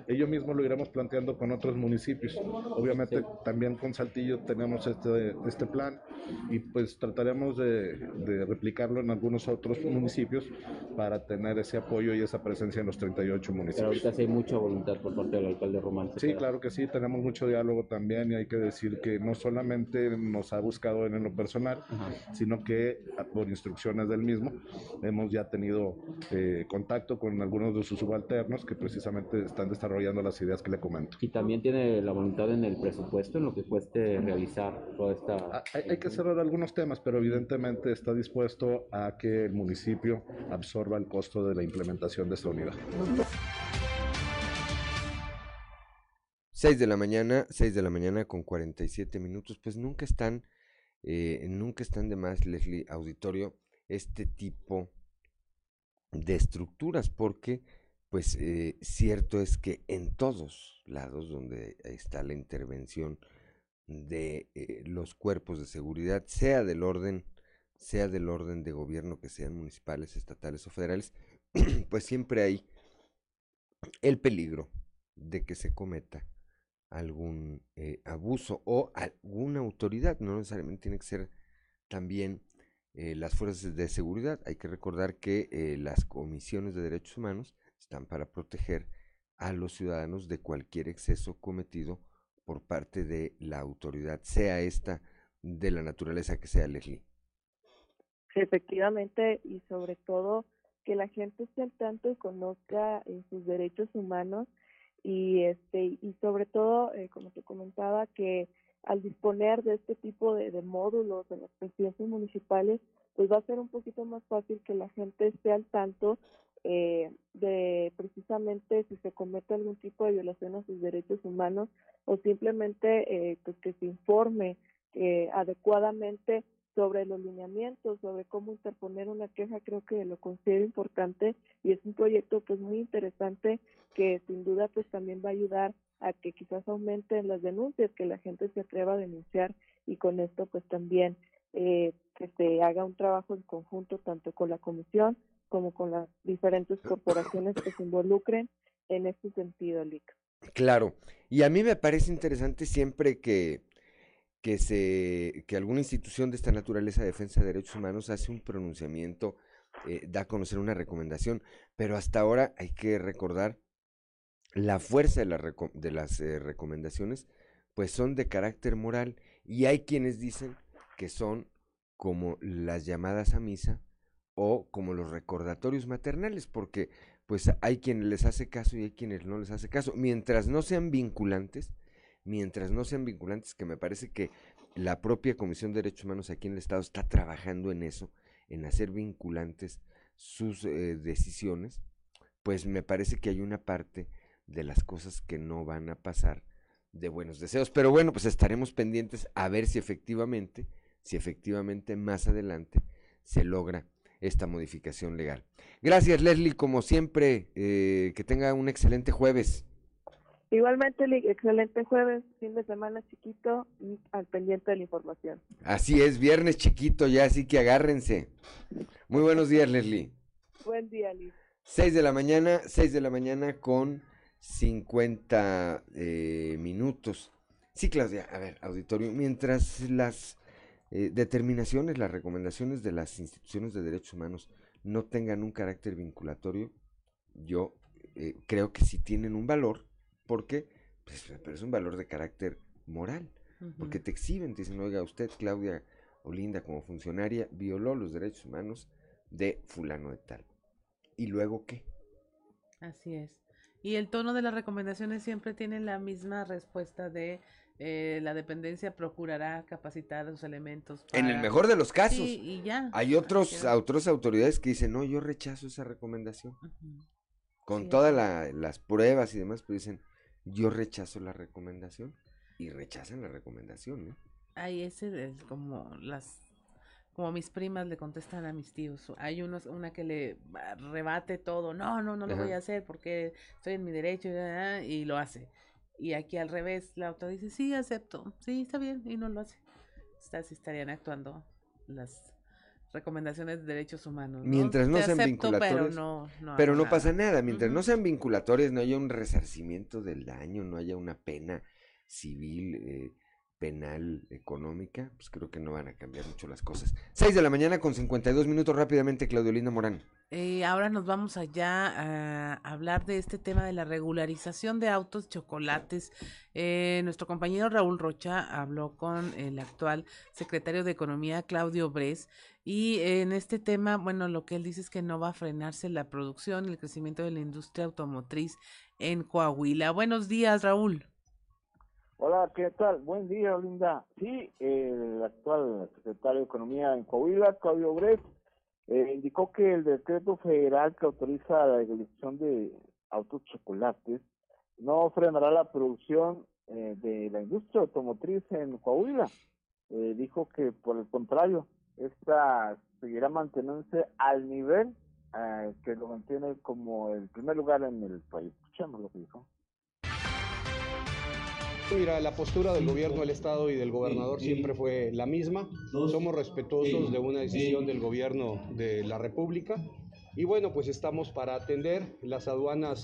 Ello mismo lo iremos planteando con otros municipios. Obviamente también con Saltillo tenemos este, este plan y pues trataremos de, de replicarlo en algunos otros municipios para tener ese apoyo y esa presencia en los 38 Pero municipios. ahorita sí hay mucha voluntad por parte del alcalde Román. Sí, claro que sí, tenemos mucho diálogo también y hay que decir que no solamente nos ha buscado en lo personal, sino que por instrucciones del mismo hemos ya tenido eh, contacto con algunos de sus subalternos que precisamente están desarrollando las ideas que le comento. Y también tiene la voluntad en el presupuesto, en lo que cueste realizar toda esta... Ah, Hay, hay que cerrar algunos temas, pero evidentemente está dispuesto a que el municipio absorba el costo de la implementación de esta unidad. 6 de la mañana, 6 de la mañana con 47 minutos, pues nunca están, eh, nunca están de más, Leslie Auditorio, este tipo de estructuras, porque pues eh, cierto es que en todos lados donde está la intervención de eh, los cuerpos de seguridad, sea del orden, sea del orden de gobierno, que sean municipales, estatales o federales, pues siempre hay el peligro de que se cometa algún eh, abuso o alguna autoridad, no necesariamente tiene que ser también eh, las fuerzas de seguridad. Hay que recordar que las comisiones de derechos humanos están para proteger a los ciudadanos de cualquier exceso cometido por parte de la autoridad, sea esta de la naturaleza que sea, Leslie. Efectivamente, y sobre todo que la gente esté al tanto y conozca eh, sus derechos humanos y este y sobre todo, eh, como te comentaba, que al disponer de este tipo de, de módulos en las presidencias municipales, pues va a ser un poquito más fácil que la gente esté al tanto eh, de precisamente si se comete algún tipo de violación a sus derechos humanos o simplemente eh, pues que se informe eh, adecuadamente sobre los lineamientos, sobre cómo interponer una queja, creo que lo considero importante y es un proyecto pues muy interesante que sin duda pues también va a ayudar a que quizás aumenten las denuncias, que la gente se atreva a denunciar y con esto pues también eh, que se haga un trabajo en conjunto tanto con la comisión como con las diferentes corporaciones que se involucren en este sentido, Lic. Claro, y a mí me parece interesante siempre que, que, se, que alguna institución de esta naturaleza de defensa de derechos humanos hace un pronunciamiento, eh, da a conocer una recomendación, pero hasta ahora hay que recordar la fuerza de, la de las eh, recomendaciones, pues son de carácter moral, y hay quienes dicen que son como las llamadas a misa o como los recordatorios maternales, porque pues hay quienes les hace caso y hay quienes no les hace caso. Mientras no sean vinculantes, mientras no sean vinculantes, que me parece que la propia Comisión de Derechos Humanos aquí en el Estado está trabajando en eso, en hacer vinculantes sus eh, decisiones, pues me parece que hay una parte de las cosas que no van a pasar de buenos deseos. Pero bueno, pues estaremos pendientes a ver si efectivamente, si efectivamente más adelante se logra esta modificación legal. Gracias, Leslie, como siempre, eh, que tenga un excelente jueves. Igualmente, excelente jueves, fin de semana chiquito y al pendiente de la información. Así es, viernes chiquito ya, así que agárrense. Muy buenos días, Leslie. Buen día, Lic. 6 de la mañana, 6 de la mañana con 50 eh, minutos. Sí, Claudia, a ver, auditorio, mientras las eh, determinaciones, las recomendaciones de las instituciones de derechos humanos no tengan un carácter vinculatorio, yo eh, creo que sí tienen un valor, porque pues, pero es un valor de carácter moral, porque te exhiben, te dicen, oiga, usted, Claudia Olinda, como funcionaria, violó los derechos humanos de fulano de tal. ¿Y luego qué? Así es. Y el tono de las recomendaciones siempre tiene la misma respuesta de eh, la dependencia procurará capacitar a sus elementos. En el mejor de los casos. Sí, y ya. Hay otros, a otras autoridades que dicen, no, yo rechazo esa recomendación. Con Sí, todas la- las pruebas y demás, pues dicen, yo rechazo la recomendación. Y rechazan la recomendación, ¿eh? Ay, ese es como las como mis primas le contestan a mis tíos. Hay unos, una que le rebate todo. No, no, no lo voy a hacer porque estoy en mi derecho y lo hace. Y aquí al revés, la otra dice, sí, acepto, sí, está bien, y no lo hace. Así estarían actuando las recomendaciones de derechos humanos. Mientras no sean vinculatorias. Pero no, pasa nada. Mientras no sean vinculatorias, no haya un resarcimiento del daño, no haya una pena civil. Eh, penal económica, pues creo que no van a cambiar mucho las cosas. 6 de la mañana con 52 minutos rápidamente, Claudio Linda Morán. Eh, ahora nos vamos allá a hablar de este tema de la regularización de autos chocolates. Eh, nuestro compañero Raúl Rocha habló con el actual secretario de Economía, Claudio Bres, y en este tema, bueno, lo que él dice es que no va a frenarse la producción y el crecimiento de la industria automotriz en Coahuila. Buenos días, Raúl. Hola, ¿qué tal? Buen día, Linda. Sí, el actual secretario de Economía en Coahuila, Claudio Bres, eh, indicó que el decreto federal que autoriza la legalización de autos chocolates no frenará la producción eh, de la industria automotriz en Coahuila. Eh, dijo que, por el contrario, esta seguirá manteniéndose al nivel que lo mantiene como el primer lugar en el país. Escuchemos lo que dijo. Mira, la postura del gobierno del Estado y del gobernador siempre fue la misma. Somos respetuosos de una decisión del gobierno de la República. Y bueno, pues estamos para atender las aduanas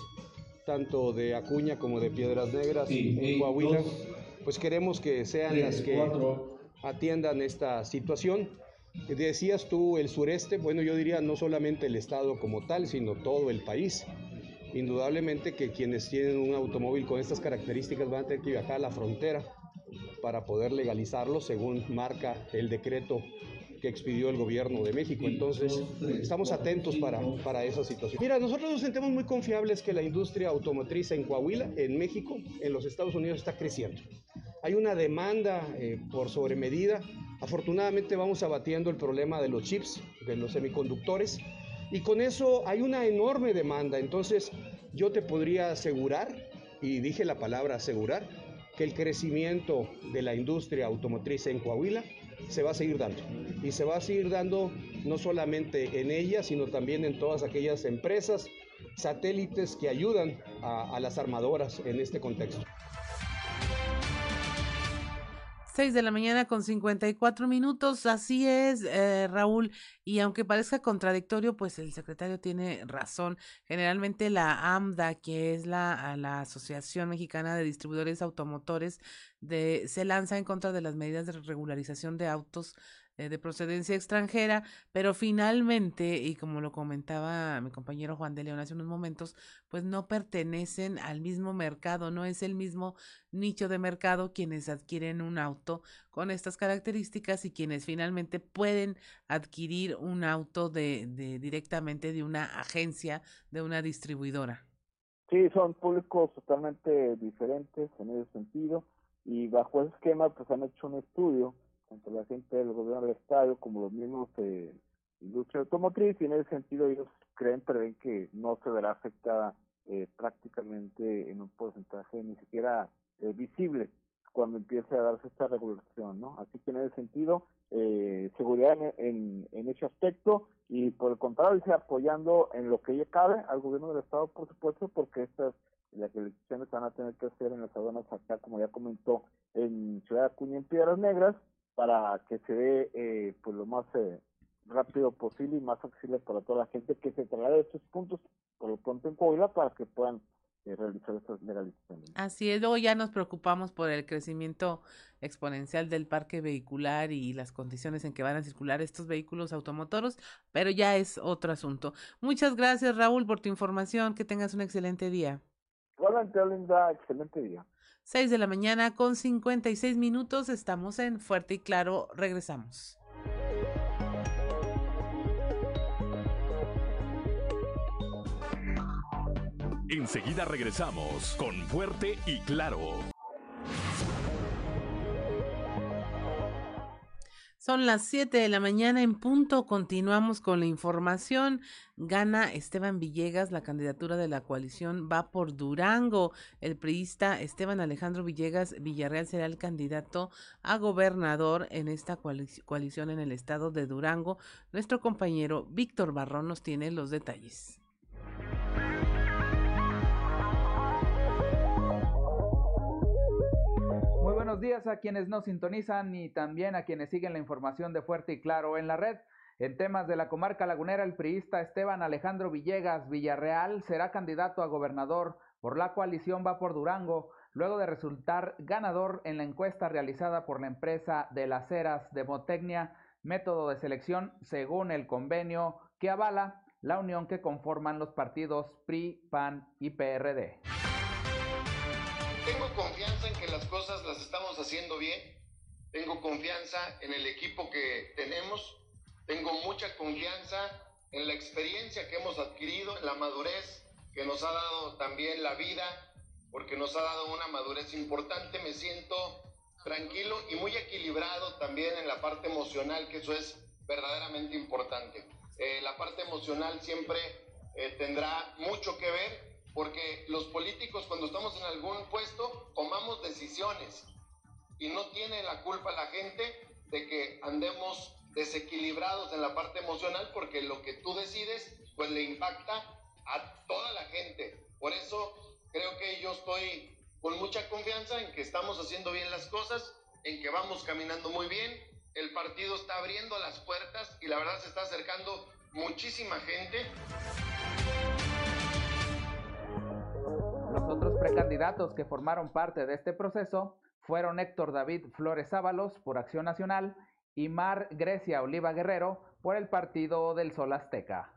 tanto de Acuña como de Piedras Negras en Coahuila. Pues queremos que sean las que atiendan esta situación. Decías tú el sureste, bueno, yo diría no solamente el Estado como tal, sino todo el país indudablemente que quienes tienen un automóvil con estas características van a tener que viajar a la frontera para poder legalizarlo según marca el decreto que expidió el gobierno de México. Entonces, estamos atentos para, para esa situación. Mira, nosotros nos sentimos muy confiables que la industria automotriz en Coahuila, en México, en los Estados Unidos está creciendo. Hay una demanda eh, por sobremedida. Afortunadamente vamos abatiendo el problema de los chips, de los semiconductores y con eso hay una enorme demanda. Entonces yo te podría asegurar, y dije la palabra asegurar, que el crecimiento de la industria automotriz en Coahuila se va a seguir dando. Y se va a seguir dando no solamente en ella, sino también en todas aquellas empresas, satélites que ayudan a, las armadoras en este contexto. 6 de la mañana con 54 minutos, así es, eh, Raúl, y aunque parezca contradictorio, pues el secretario tiene razón. Generalmente la AMDA, que es la, la Asociación Mexicana de Distribuidores Automotores, de, se lanza en contra de las medidas de regularización de autos eh, de procedencia extranjera, pero finalmente, y como lo comentaba mi compañero Juan de León hace unos momentos, pues no pertenecen al mismo mercado, no es el mismo nicho de mercado quienes adquieren un auto con estas características y quienes finalmente pueden adquirir un auto de, de directamente de una agencia, de una distribuidora. Sí, son públicos totalmente diferentes en ese sentido y bajo ese esquema pues han hecho un estudio tanto la gente del gobierno del Estado como los mismos de industria automotriz y en ese sentido ellos creen, prevén que no se verá afectada eh, prácticamente en un porcentaje ni siquiera eh, visible cuando empiece a darse esta regulación, ¿no? Así que en ese sentido, eh, seguridad en, en, ese aspecto y por el contrario, dice apoyando en lo que ya cabe al gobierno del Estado, por supuesto, porque estas las elecciones van a tener que hacer en las aduanas acá, como ya comentó, en Ciudad Acuña, en Piedras Negras, para que se dé eh, pues lo más eh, rápido posible y más accesible para toda la gente que se traslade de estos puntos por lo pronto en Coahuila para que puedan eh, realizar estas legalizaciones. Así es, luego ya nos preocupamos por el crecimiento exponencial del parque vehicular y las condiciones en que van a circular estos vehículos automotoros, pero ya es otro asunto. Muchas gracias Raúl por tu información, que tengas un excelente día. Igualmente, Linda, excelente día. 6 de la mañana con 56 minutos. Estamos en Fuerte y Claro. Regresamos. Enseguida regresamos con Fuerte y Claro. Son las 7 de la mañana en punto. Continuamos con la información. Gana Esteban Villegas la candidatura de la coalición Va por Durango. El priista Esteban Alejandro Villegas Villarreal será el candidato a gobernador en esta coalición en el estado de Durango. Nuestro compañero Víctor Barrón nos tiene los detalles. Buenos días a quienes nos sintonizan y también a quienes siguen la información de Fuerte y Claro en la red. En temas de la comarca lagunera, el priista Esteban Alejandro Villegas Villarreal será candidato a gobernador por la coalición Va por Durango, luego de resultar ganador en la encuesta realizada por la empresa de las Heras de Motecnia, método de selección según el convenio que avala la unión que conforman los partidos PRI, PAN y PRD. Tengo confianza las cosas las estamos haciendo bien. Tengo confianza en el equipo que tenemos. Tengo mucha confianza en la experiencia que hemos adquirido, en la madurez que nos ha dado también la vida, porque nos ha dado una madurez importante. Me siento tranquilo y muy equilibrado también en la parte emocional, que eso es verdaderamente importante. Eh, la parte emocional siempre eh, tendrá mucho que ver porque los políticos cuando estamos en algún puesto tomamos decisiones y no tiene la culpa la gente de que andemos desequilibrados en la parte emocional porque lo que tú decides pues le impacta a toda la gente. Por eso creo que yo estoy con mucha confianza en que estamos haciendo bien las cosas, en que vamos caminando muy bien, el partido está abriendo las puertas y la verdad se está acercando muchísima gente. Otros precandidatos que formaron parte de este proceso fueron Héctor David Flores Ábalos por Acción Nacional y Mar Grecia Oliva Guerrero por el Partido del Sol Azteca.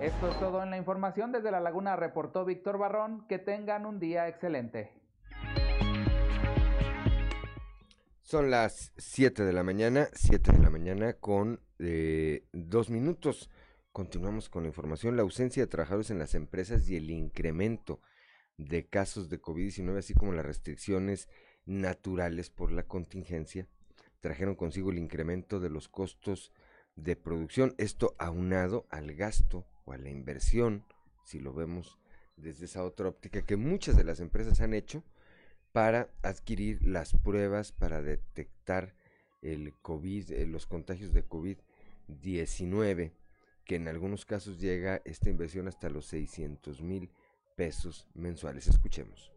Esto es todo en la información. Desde La Laguna reportó Víctor Barrón. Que tengan un día excelente. Son las 7 de la mañana, 7 de la mañana con eh, dos minutos. Continuamos con la información. La ausencia de trabajadores en las empresas y el incremento de casos de COVID-19, así como las restricciones naturales por la contingencia, trajeron consigo el incremento de los costos de producción. Esto aunado al gasto o a la inversión, si lo vemos desde esa otra óptica, que muchas de las empresas han hecho para adquirir las pruebas para detectar el COVID, eh, los contagios de COVID-19, que en algunos casos llega esta inversión hasta los 600 mil pesos mensuales. Escuchemos.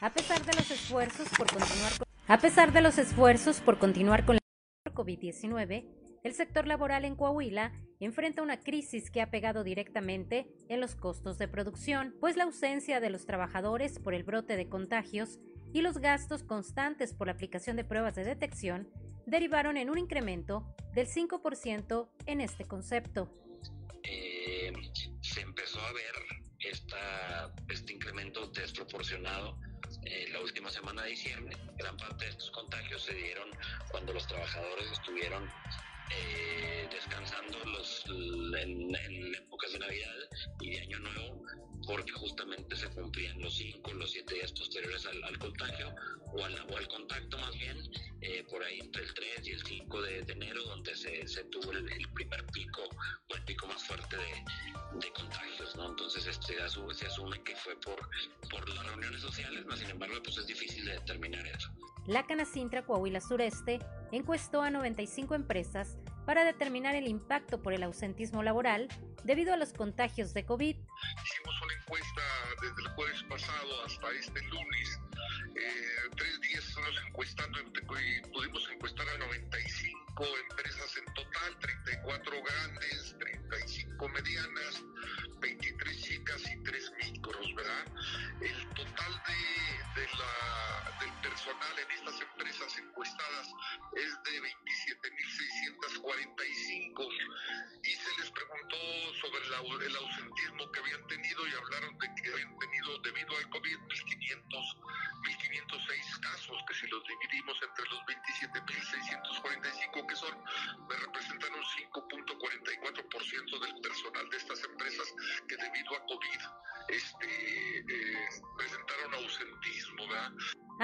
A pesar de los esfuerzos por continuar con, a pesar de los esfuerzos por continuar con la COVID-19, el sector laboral en Coahuila enfrenta una crisis que ha pegado directamente en los costos de producción, pues la ausencia de los trabajadores por el brote de contagios y los gastos constantes por la aplicación de pruebas de detección derivaron en un incremento del 5% en este concepto. Eh, se empezó a ver esta, este incremento desproporcionado eh, la última semana de diciembre. Gran parte de estos contagios se dieron cuando los trabajadores estuvieron eh, descansando los, en, en, épocas de Navidad y de Año Nuevo porque justamente se cumplían los cinco, los siete días posteriores al, contagio o al, o al, contacto más bien, eh, por ahí entre el 3 y el 5 de, enero, donde se, se tuvo el, primer pico o el pico más fuerte de, de contagios, ¿no? Entonces este, se asume que fue por, por las reuniones sociales, más sin embargo pues es difícil de determinar eso. La Canacintra Coahuila Sureste encuestó a 95 empresas para determinar el impacto por el ausentismo laboral debido a los contagios de COVID. Hicimos una encuesta desde el jueves pasado hasta este lunes. Eh, tres días estamos encuestando y pudimos encuestar a 95 empresas en total, 34 grandes, 35 medianas, 23 chicas y 3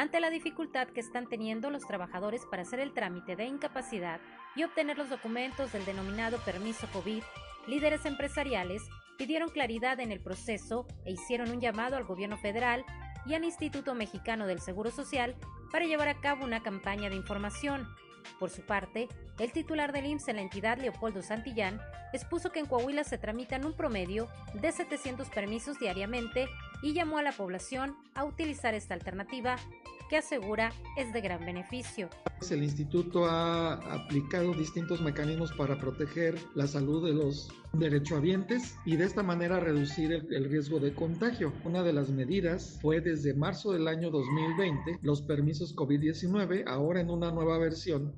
ante la dificultad que están teniendo los trabajadores para hacer el trámite de incapacidad y obtener los documentos del denominado permiso COVID, líderes empresariales pidieron claridad en el proceso e hicieron un llamado al gobierno federal y al Instituto Mexicano del Seguro Social para llevar a cabo una campaña de información. Por su parte, el titular del IMSS en la entidad, Leopoldo Santillán, expuso que en Coahuila se tramitan un promedio de 700 permisos diariamente y llamó a la población a utilizar esta alternativa que asegura es de gran beneficio. El instituto ha aplicado distintos mecanismos para proteger la salud de los derechohabientes y de esta manera reducir el, riesgo de contagio. Una de las medidas fue desde marzo del año 2020 los permisos COVID-19, ahora en una nueva versión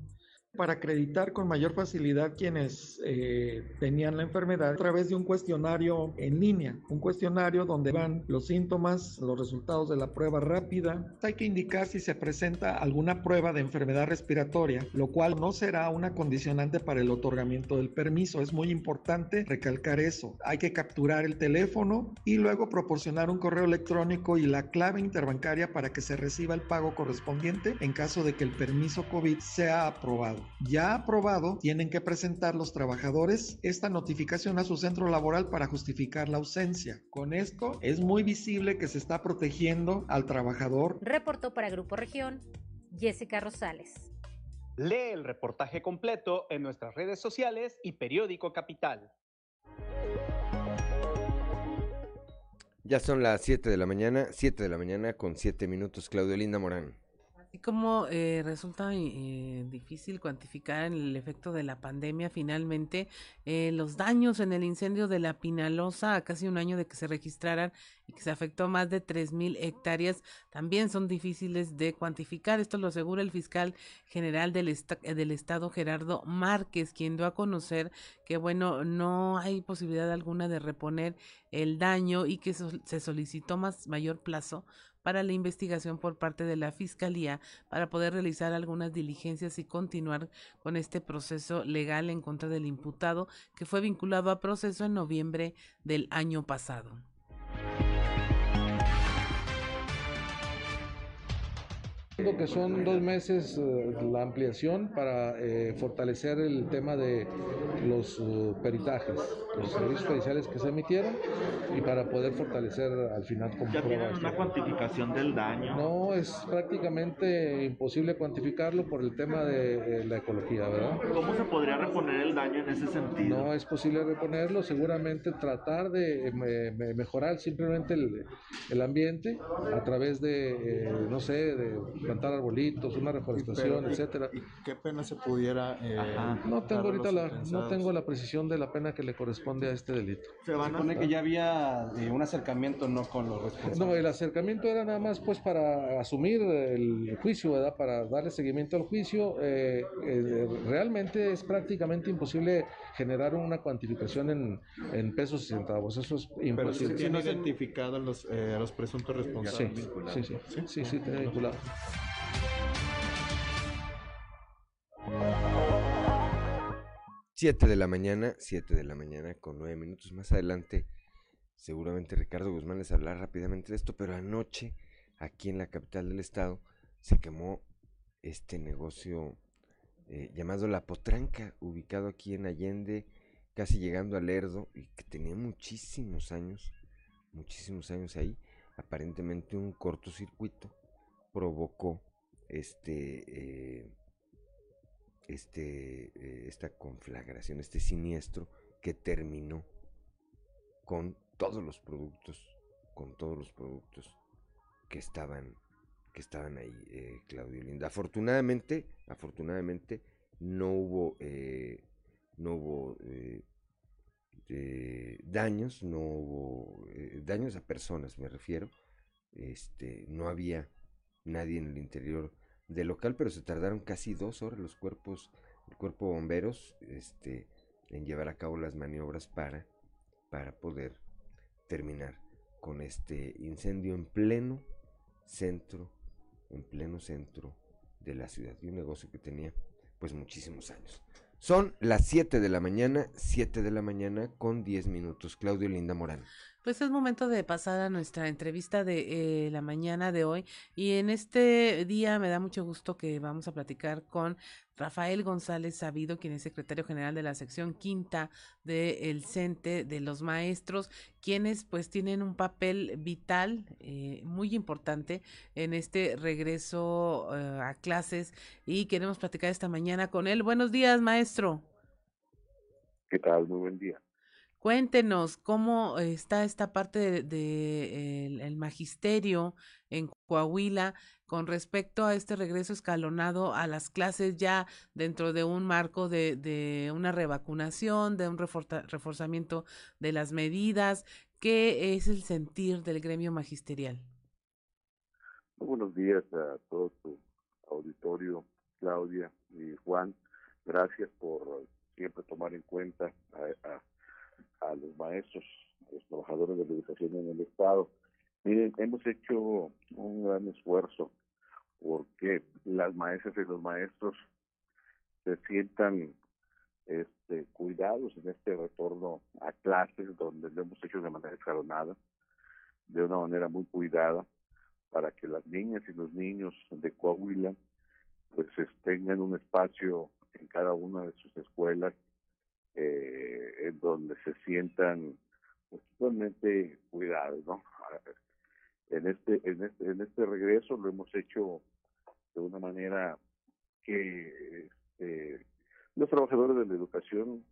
para acreditar con mayor facilidad quienes eh, tenían la enfermedad a través de un cuestionario en línea, un cuestionario donde van los síntomas, los resultados de la prueba rápida. Hay que indicar si se presenta alguna prueba de enfermedad respiratoria, lo cual no será una condicionante para el otorgamiento del permiso. Es muy importante recalcar eso. Hay que capturar el teléfono y luego proporcionar un correo electrónico y la clave interbancaria para que se reciba el pago correspondiente en caso de que el permiso COVID sea aprobado ya aprobado, tienen que presentar los trabajadores esta notificación a su centro laboral para justificar la ausencia. Con esto es muy visible que se está protegiendo al trabajador. Reportó para Grupo Región Jessica Rosales. Lee el reportaje completo en nuestras redes sociales y periódico Capital. Ya son las 7 de la mañana, 7 de la mañana con 7 minutos. Claudio Linda Morán. Así como eh, resulta eh, difícil cuantificar el efecto de la pandemia, finalmente eh, los daños en el incendio de la Pinalosa, a casi un año de que se registraran y que se afectó más de 3.000 hectáreas, también son difíciles de cuantificar. Esto lo asegura el fiscal general del, del Estado, Gerardo Márquez, quien dio a conocer que, bueno, no hay posibilidad alguna de reponer el daño y que se solicitó más mayor plazo para la investigación por parte de la Fiscalía para poder realizar algunas diligencias y continuar con este proceso legal en contra del imputado que fue vinculado a proceso en noviembre del año pasado. que son dos meses uh, la ampliación para eh, fortalecer el tema de los uh, peritajes, los servicios periciales que se emitieron y para poder fortalecer al final como ¿Ya tienen una cuantificación del daño? No, es prácticamente imposible cuantificarlo por el tema de eh, la ecología, ¿verdad? ¿Cómo se podría reponer el daño en ese sentido? No es posible reponerlo, seguramente tratar de me, mejorar simplemente el, el, ambiente a través de, eh, no sé, de plantar arbolitos, una reforestación, etcétera. ¿Y qué pena se pudiera? Eh, no tengo ahorita la, no tengo la precisión de la pena que le corresponde a este delito. Se supone que ya había eh, un acercamiento no con los responsables. No, el acercamiento era nada más pues para asumir el juicio, ¿verdad? Para darle seguimiento al juicio. Eh, realmente es prácticamente imposible generar una cuantificación en, en pesos y centavos. Eso es imposible. Pero si identificado a los, a los presuntos responsables. Sí, sí, sí, sí, sí, tiene vinculado. 7 de la mañana, 7 de la mañana con 9 minutos más adelante. Seguramente Ricardo Guzmán les hablará rápidamente de esto, pero anoche, aquí en la capital del estado, se quemó este negocio eh, llamado La Potranca, ubicado aquí en Allende, casi llegando a Lerdo, y que tenía muchísimos años, muchísimos años ahí. Aparentemente un cortocircuito provocó este, eh, este, eh, esta conflagración, este siniestro que terminó con todos los productos, con todos los productos que estaban, que estaban ahí, eh, Claudio Linda. Afortunadamente, afortunadamente no hubo, no hubo daños, no hubo daños a personas, me refiero. Este, no había nadie en el interior del local, pero se tardaron casi dos horas los cuerpos, el cuerpo bomberos, este, en llevar a cabo las maniobras para, para poder terminar con este incendio en pleno centro, en pleno centro de la ciudad, y un negocio que tenía pues muchísimos años. Son las 7 de la mañana, 7 de la mañana con 10 minutos. Claudio Linda Morán. Pues es momento de pasar a nuestra entrevista de eh, la mañana de hoy y en este día me da mucho gusto que vamos a platicar con Rafael González Sabido, quien es secretario general de la sección quinta del CENTE de los maestros, quienes pues tienen un papel vital, eh, muy importante en este regreso eh, a clases y queremos platicar esta mañana con él. Buenos días, maestro. ¿Qué tal? Muy buen día. Cuéntenos cómo está esta parte de, el, magisterio en Coahuila con respecto a este regreso escalonado a las clases ya dentro de un marco de, una revacunación, de un reforzamiento de las medidas. ¿Qué es el sentir del gremio magisterial? buenos días a todo tu auditorio, Claudia y Juan. Gracias por siempre tomar en cuenta a los maestros, a los trabajadores de la educación en el Estado. Miren, hemos hecho un gran esfuerzo porque las maestras y los maestros se sientan este, cuidados en este retorno a clases donde lo hemos hecho de manera escalonada, de una manera muy cuidada, para que las niñas y los niños de Coahuila pues tengan un espacio en cada una de sus escuelas eh, en donde se sientan pues, totalmente cuidados, ¿no? En este, en este, en este regreso lo hemos hecho de una manera que este, los trabajadores de la educación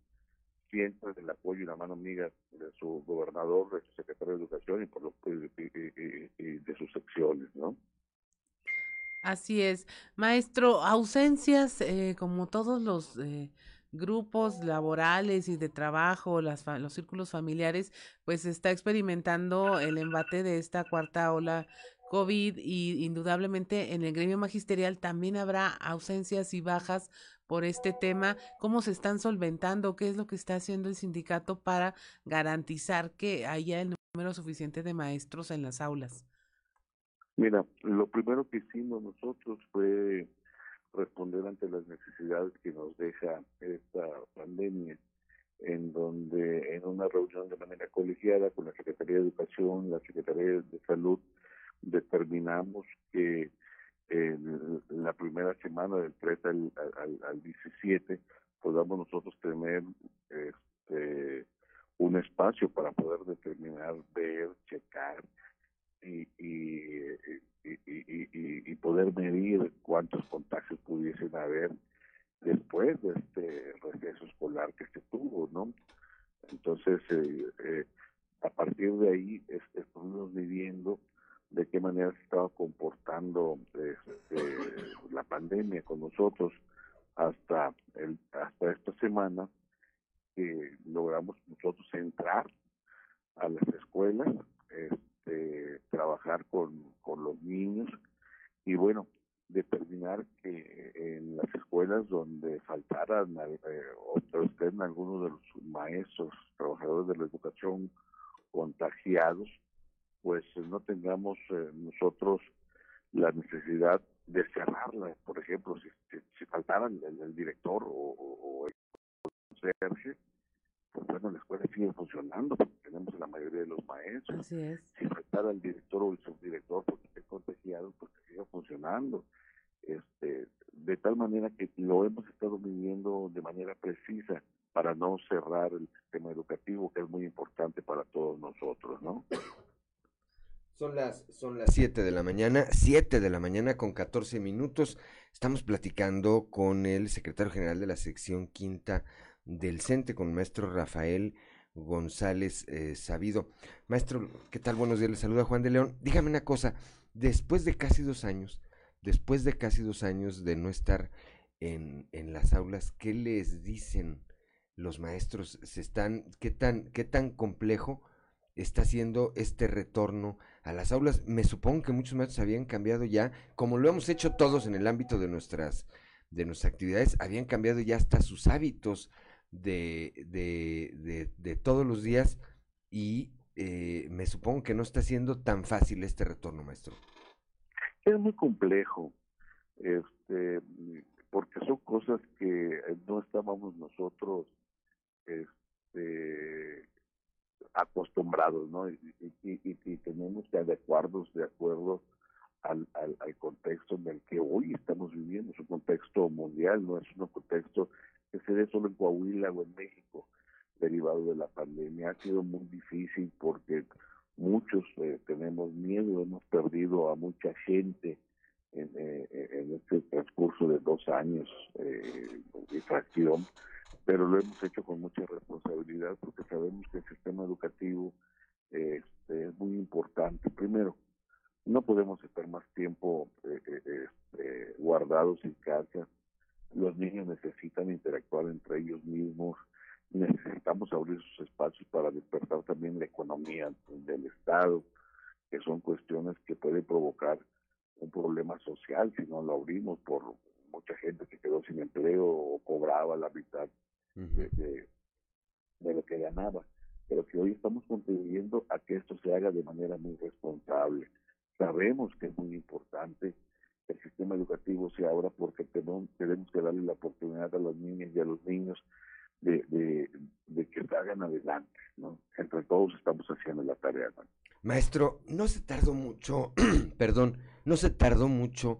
sientan el apoyo y la mano amiga de su gobernador, de su secretario de educación y por lo de sus secciones, ¿no? Así es, maestro. Ausencias, eh, como todos los eh, grupos laborales y de trabajo, las, los círculos familiares, pues está experimentando el embate de esta cuarta ola COVID y indudablemente en el gremio magisterial también habrá ausencias y bajas por este tema. ¿Cómo se están solventando? ¿Qué es lo que está haciendo el sindicato para garantizar que haya el número suficiente de maestros en las aulas? Mira, lo primero que hicimos nosotros fue responder ante las necesidades que nos deja esta pandemia, en donde en una reunión de manera colegiada con la Secretaría de Educación, la Secretaría de Salud, determinamos que en la primera semana del 3 al, al, 17 podamos nosotros tener este, un espacio para poder determinar, ver, checar y, y, y, y, poder medir cuántos contagios pudiesen haber después de este receso escolar que se tuvo, ¿no? Entonces, eh, eh, a partir de ahí estuvimos midiendo de qué manera se estaba comportando este, la pandemia con nosotros hasta el, hasta esta semana que logramos nosotros entrar a las escuelas este, trabajar con, con los niños y bueno, determinar que en las escuelas donde faltaran eh, o estén algunos de los maestros, trabajadores de la educación contagiados, pues no tengamos eh, nosotros la necesidad de cerrarla. Por ejemplo, si, si, faltaran el, director o, o el conserje, pues bueno, la escuela sigue funcionando porque tenemos la mayoría de los maestros. Si faltara el director o el subdirector porque esté contagiado, pues sigue funcionando. Este, de tal manera que lo hemos estado midiendo de manera precisa para no cerrar el sistema educativo, que es muy importante para todos nosotros, ¿no? Son las, son las 7 de la mañana, 7 de la mañana con 14 minutos. Estamos platicando con el secretario general de la sección quinta del CENTE con maestro Rafael González eh, Sabido. Maestro, ¿qué tal? Buenos días, le saluda Juan de León. Dígame una cosa, después de casi dos años, después de casi dos años de no estar en, en las aulas, ¿qué les dicen los maestros? ¿Se están, qué tan, qué tan complejo está siendo este retorno a las aulas? Me supongo que muchos maestros habían cambiado ya, como lo hemos hecho todos en el ámbito de nuestras, de nuestras actividades, habían cambiado ya hasta sus hábitos de, de, de, todos los días y eh, me supongo que no está siendo tan fácil este retorno, maestro. Es muy complejo, este, porque son cosas que no estábamos nosotros este, acostumbrados, ¿no? Y, y, tenemos que adecuarnos de acuerdo al, al, al, contexto en el que hoy estamos viviendo. Es un contexto mundial, no es un contexto que se dé solo en Coahuila o en México, derivado de la pandemia. Ha sido muy difícil porque muchos eh, tenemos miedo, hemos perdido a mucha gente en, eh, este transcurso de dos años eh, de fracción, pero lo hemos hecho con mucha responsabilidad porque sabemos que el sistema educativo este, es muy importante. Primero, no podemos estar más tiempo eh, guardados en casa. Los niños necesitan interactuar entre ellos mismos, necesitamos abrir sus espacios para despertar también la economía del Estado, que son cuestiones que pueden provocar un problema social si no lo abrimos por mucha gente que quedó sin empleo o cobraba la mitad de, lo que ganaba. Pero que hoy estamos contribuyendo a que esto se haga de manera muy responsable. Sabemos que es muy importante sistema educativo se abra porque tenemos, que darle la oportunidad a las niñas y a los niños de, de, que hagan adelante, ¿no? Entre todos estamos haciendo la tarea, Maestro, no se tardó mucho, perdón, no se tardó mucho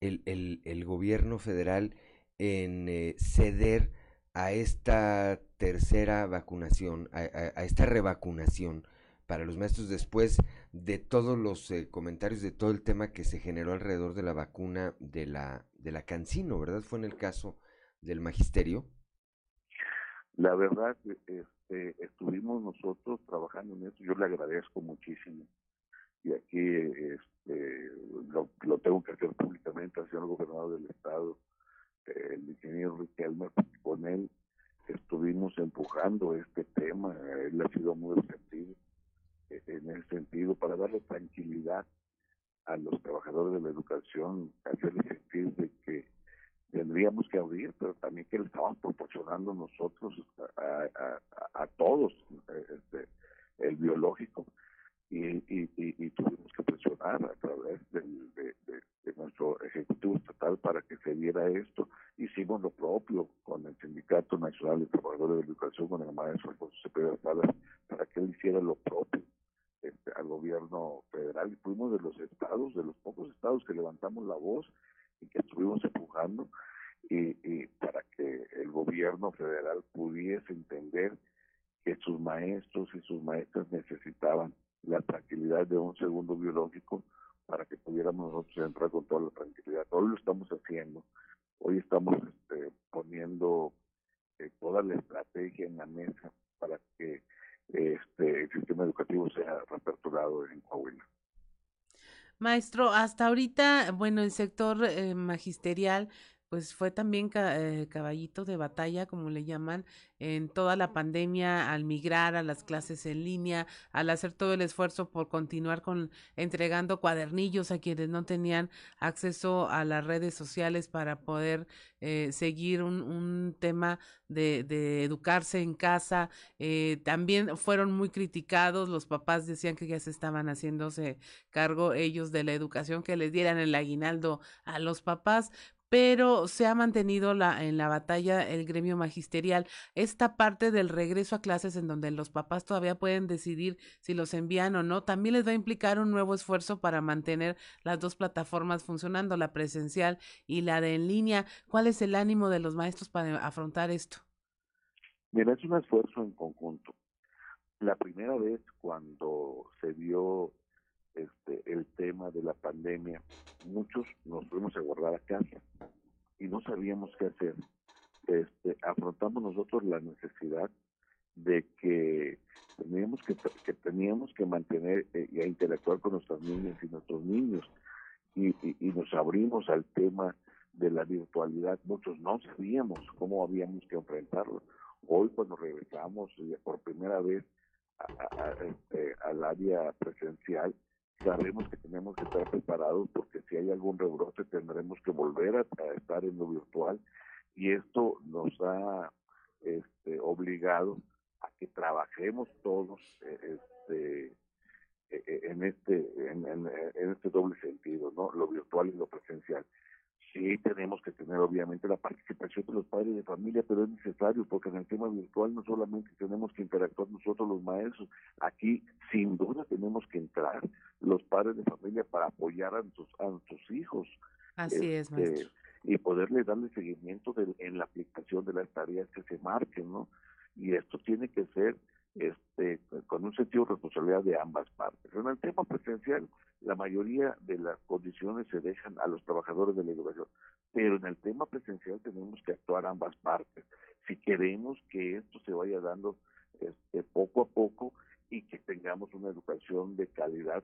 el, el, gobierno federal en eh, ceder a esta tercera vacunación, a, esta revacunación para los maestros después de todos los eh, comentarios, de todo el tema que se generó alrededor de la vacuna de la, de la Cancino, ¿verdad? Fue en el caso del magisterio. La verdad, este, estuvimos nosotros trabajando en esto, yo le agradezco muchísimo. Y aquí este, lo, tengo que hacer públicamente al señor gobernador del estado, el ingeniero Riquelme, con él estuvimos empujando este tema, él ha sido muy receptivo en ese sentido, para darle tranquilidad a los trabajadores de la educación, hacerles sentir de que tendríamos que abrir, pero también que le estaban proporcionando nosotros a, todos este, el biológico y, y, tuvimos que presionar a través de, nuestro Ejecutivo Estatal para que se diera esto. Hicimos lo propio con el Sindicato Nacional de Trabajadores de Educación, con el maestro Alfonso Cepeda Salas, para que él hiciera lo propio al gobierno federal. Y fuimos de los estados, de los pocos estados que levantamos la voz y que estuvimos empujando y, para que el gobierno federal pudiese entender que sus maestros y sus maestras necesitaban la tranquilidad de un segundo biológico para que pudiéramos nosotros entrar con toda la tranquilidad. Hoy lo estamos haciendo. Hoy estamos este, poniendo eh, toda la estrategia en la mesa para que este, el sistema educativo sea reaperturado en Coahuila. Maestro, hasta ahorita, bueno, el sector eh, magisterial pues fue también eh, caballito de batalla, como le llaman, en toda la pandemia, al migrar a las clases en línea, al hacer todo el esfuerzo por continuar con entregando cuadernillos a quienes no tenían acceso a las redes sociales para poder eh, seguir un, un tema de, de, educarse en casa. Eh, también fueron muy criticados, los papás decían que ya se estaban haciéndose cargo ellos de la educación, que les dieran el aguinaldo a los papás, pero se ha mantenido la, en la batalla el gremio magisterial. Esta parte del regreso a clases en donde los papás todavía pueden decidir si los envían o no, también les va a implicar un nuevo esfuerzo para mantener las dos plataformas funcionando, la presencial y la de en línea. ¿Cuál es el ánimo de los maestros para afrontar esto? Mira, es un esfuerzo en conjunto. La primera vez cuando se dio este, el tema de la pandemia, muchos nos fuimos a guardar a casa y no sabíamos qué hacer. Este, afrontamos nosotros la necesidad de que teníamos que, que teníamos que mantener eh, y interactuar con nuestras niñas y nuestros niños y, y, nos abrimos al tema de la virtualidad. Muchos no sabíamos cómo habíamos que enfrentarlo. Hoy cuando regresamos eh, por primera vez este, al área presencial, sabemos que tenemos que estar preparados porque si hay algún rebrote tendremos que volver a, estar en lo virtual y esto nos ha este, obligado a que trabajemos todos eh, este, e, e, en este en, en, este doble sentido, ¿no? Lo virtual y lo presencial. Sí, tenemos que tener obviamente la participación de los padres de familia, pero es necesario porque en el tema virtual no solamente tenemos que interactuar nosotros los maestros, aquí sin duda tenemos que entrar los padres de familia para apoyar a nuestros, a nuestros hijos. Así es, este, maestro. Y poderle darle seguimiento de- en la aplicación de las tareas que se marquen, ¿no? Y esto tiene que ser este con un sentido de responsabilidad de ambas partes. En el tema presencial, la mayoría de las condiciones se dejan a los trabajadores de la educación, pero en el tema presencial tenemos que actuar ambas partes. Si queremos que esto se vaya dando este, poco a poco y que tengamos una educación de calidad,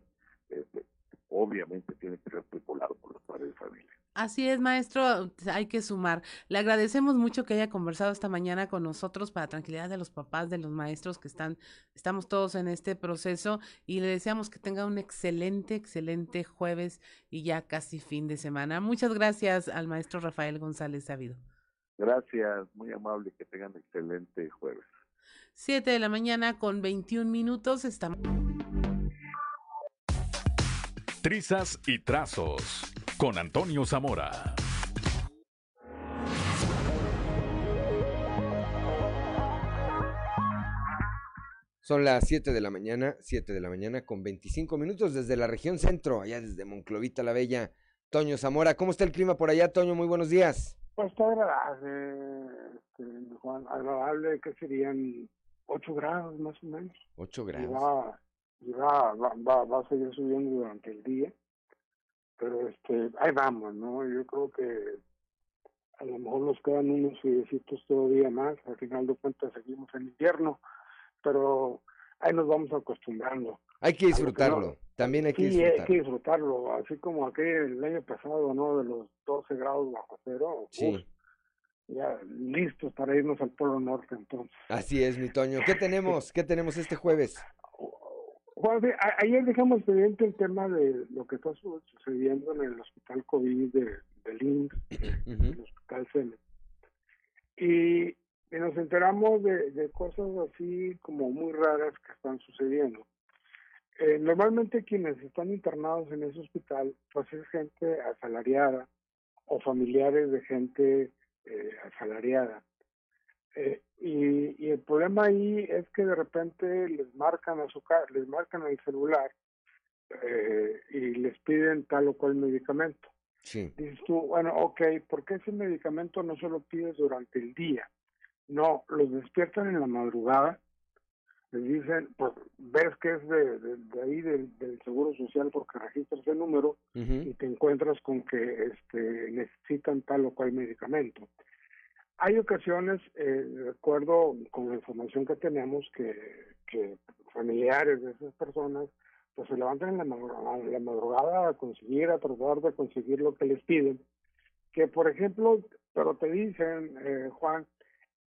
este, obviamente tiene que ser tripulado por los padres de familia. Así es, maestro, hay que sumar. Le agradecemos mucho que haya conversado esta mañana con nosotros para tranquilidad de los papás, de los maestros que están, estamos todos en este proceso y le deseamos que tenga un excelente, excelente jueves y ya casi fin de semana. Muchas gracias al maestro Rafael González Sabido. Gracias, muy amable, que tengan excelente jueves. Siete de la mañana con 21 minutos, estamos... Trizas y trazos con Antonio Zamora. Son las 7 de la mañana, 7 de la mañana con 25 minutos desde la región centro, allá desde Monclovita la Bella. Toño Zamora, ¿cómo está el clima por allá, Toño? Muy buenos días. Pues está agradable, este, Juan, agradable que serían 8 grados más o menos. 8 Y grados. va, y va, va, va, va a seguir subiendo durante el día. Pero este, ahí vamos, ¿no? Yo creo que a lo mejor nos quedan unos fidecitos todavía más. Al final de cuentas seguimos en invierno, pero ahí nos vamos acostumbrando. Hay que a lo que no- disfrutarlo, también hay que Sí, hay disfrutarlo. que disfrutarlo, así como aquel el año pasado, ¿no? De los 12 grados bajo cero. Sí. uf, ya listos para irnos al Polo Norte entonces. Así es, mi Toño. ¿Qué tenemos? ¿Qué tenemos este jueves? Juan, ayer dejamos pendiente el tema de lo que está su- sucediendo en el hospital COVID de, del IMSS, el hospital CEME. Y, y nos enteramos de, de cosas así como muy raras que están sucediendo. Eh, normalmente quienes están internados en ese hospital, pues es gente asalariada o familiares de gente eh, asalariada. Eh, y, y el problema ahí es que de repente les marcan a su les marcan el celular eh, y les piden tal o cual medicamento. Sí. Dices tú, bueno, ok, ¿por qué ese medicamento no se lo pides durante el día? No, los despiertan en la madrugada, les dicen, pues ves que es de, de- de ahí del, del Seguro Social porque registras el número y te encuentras con que este, necesitan tal o cual medicamento. Hay ocasiones, eh, de acuerdo con la información que tenemos, que, que familiares de esas personas pues se levantan en la, madrugada, en la madrugada a conseguir, a tratar de conseguir lo que les piden. Que, por ejemplo, pero te dicen, eh, Juan,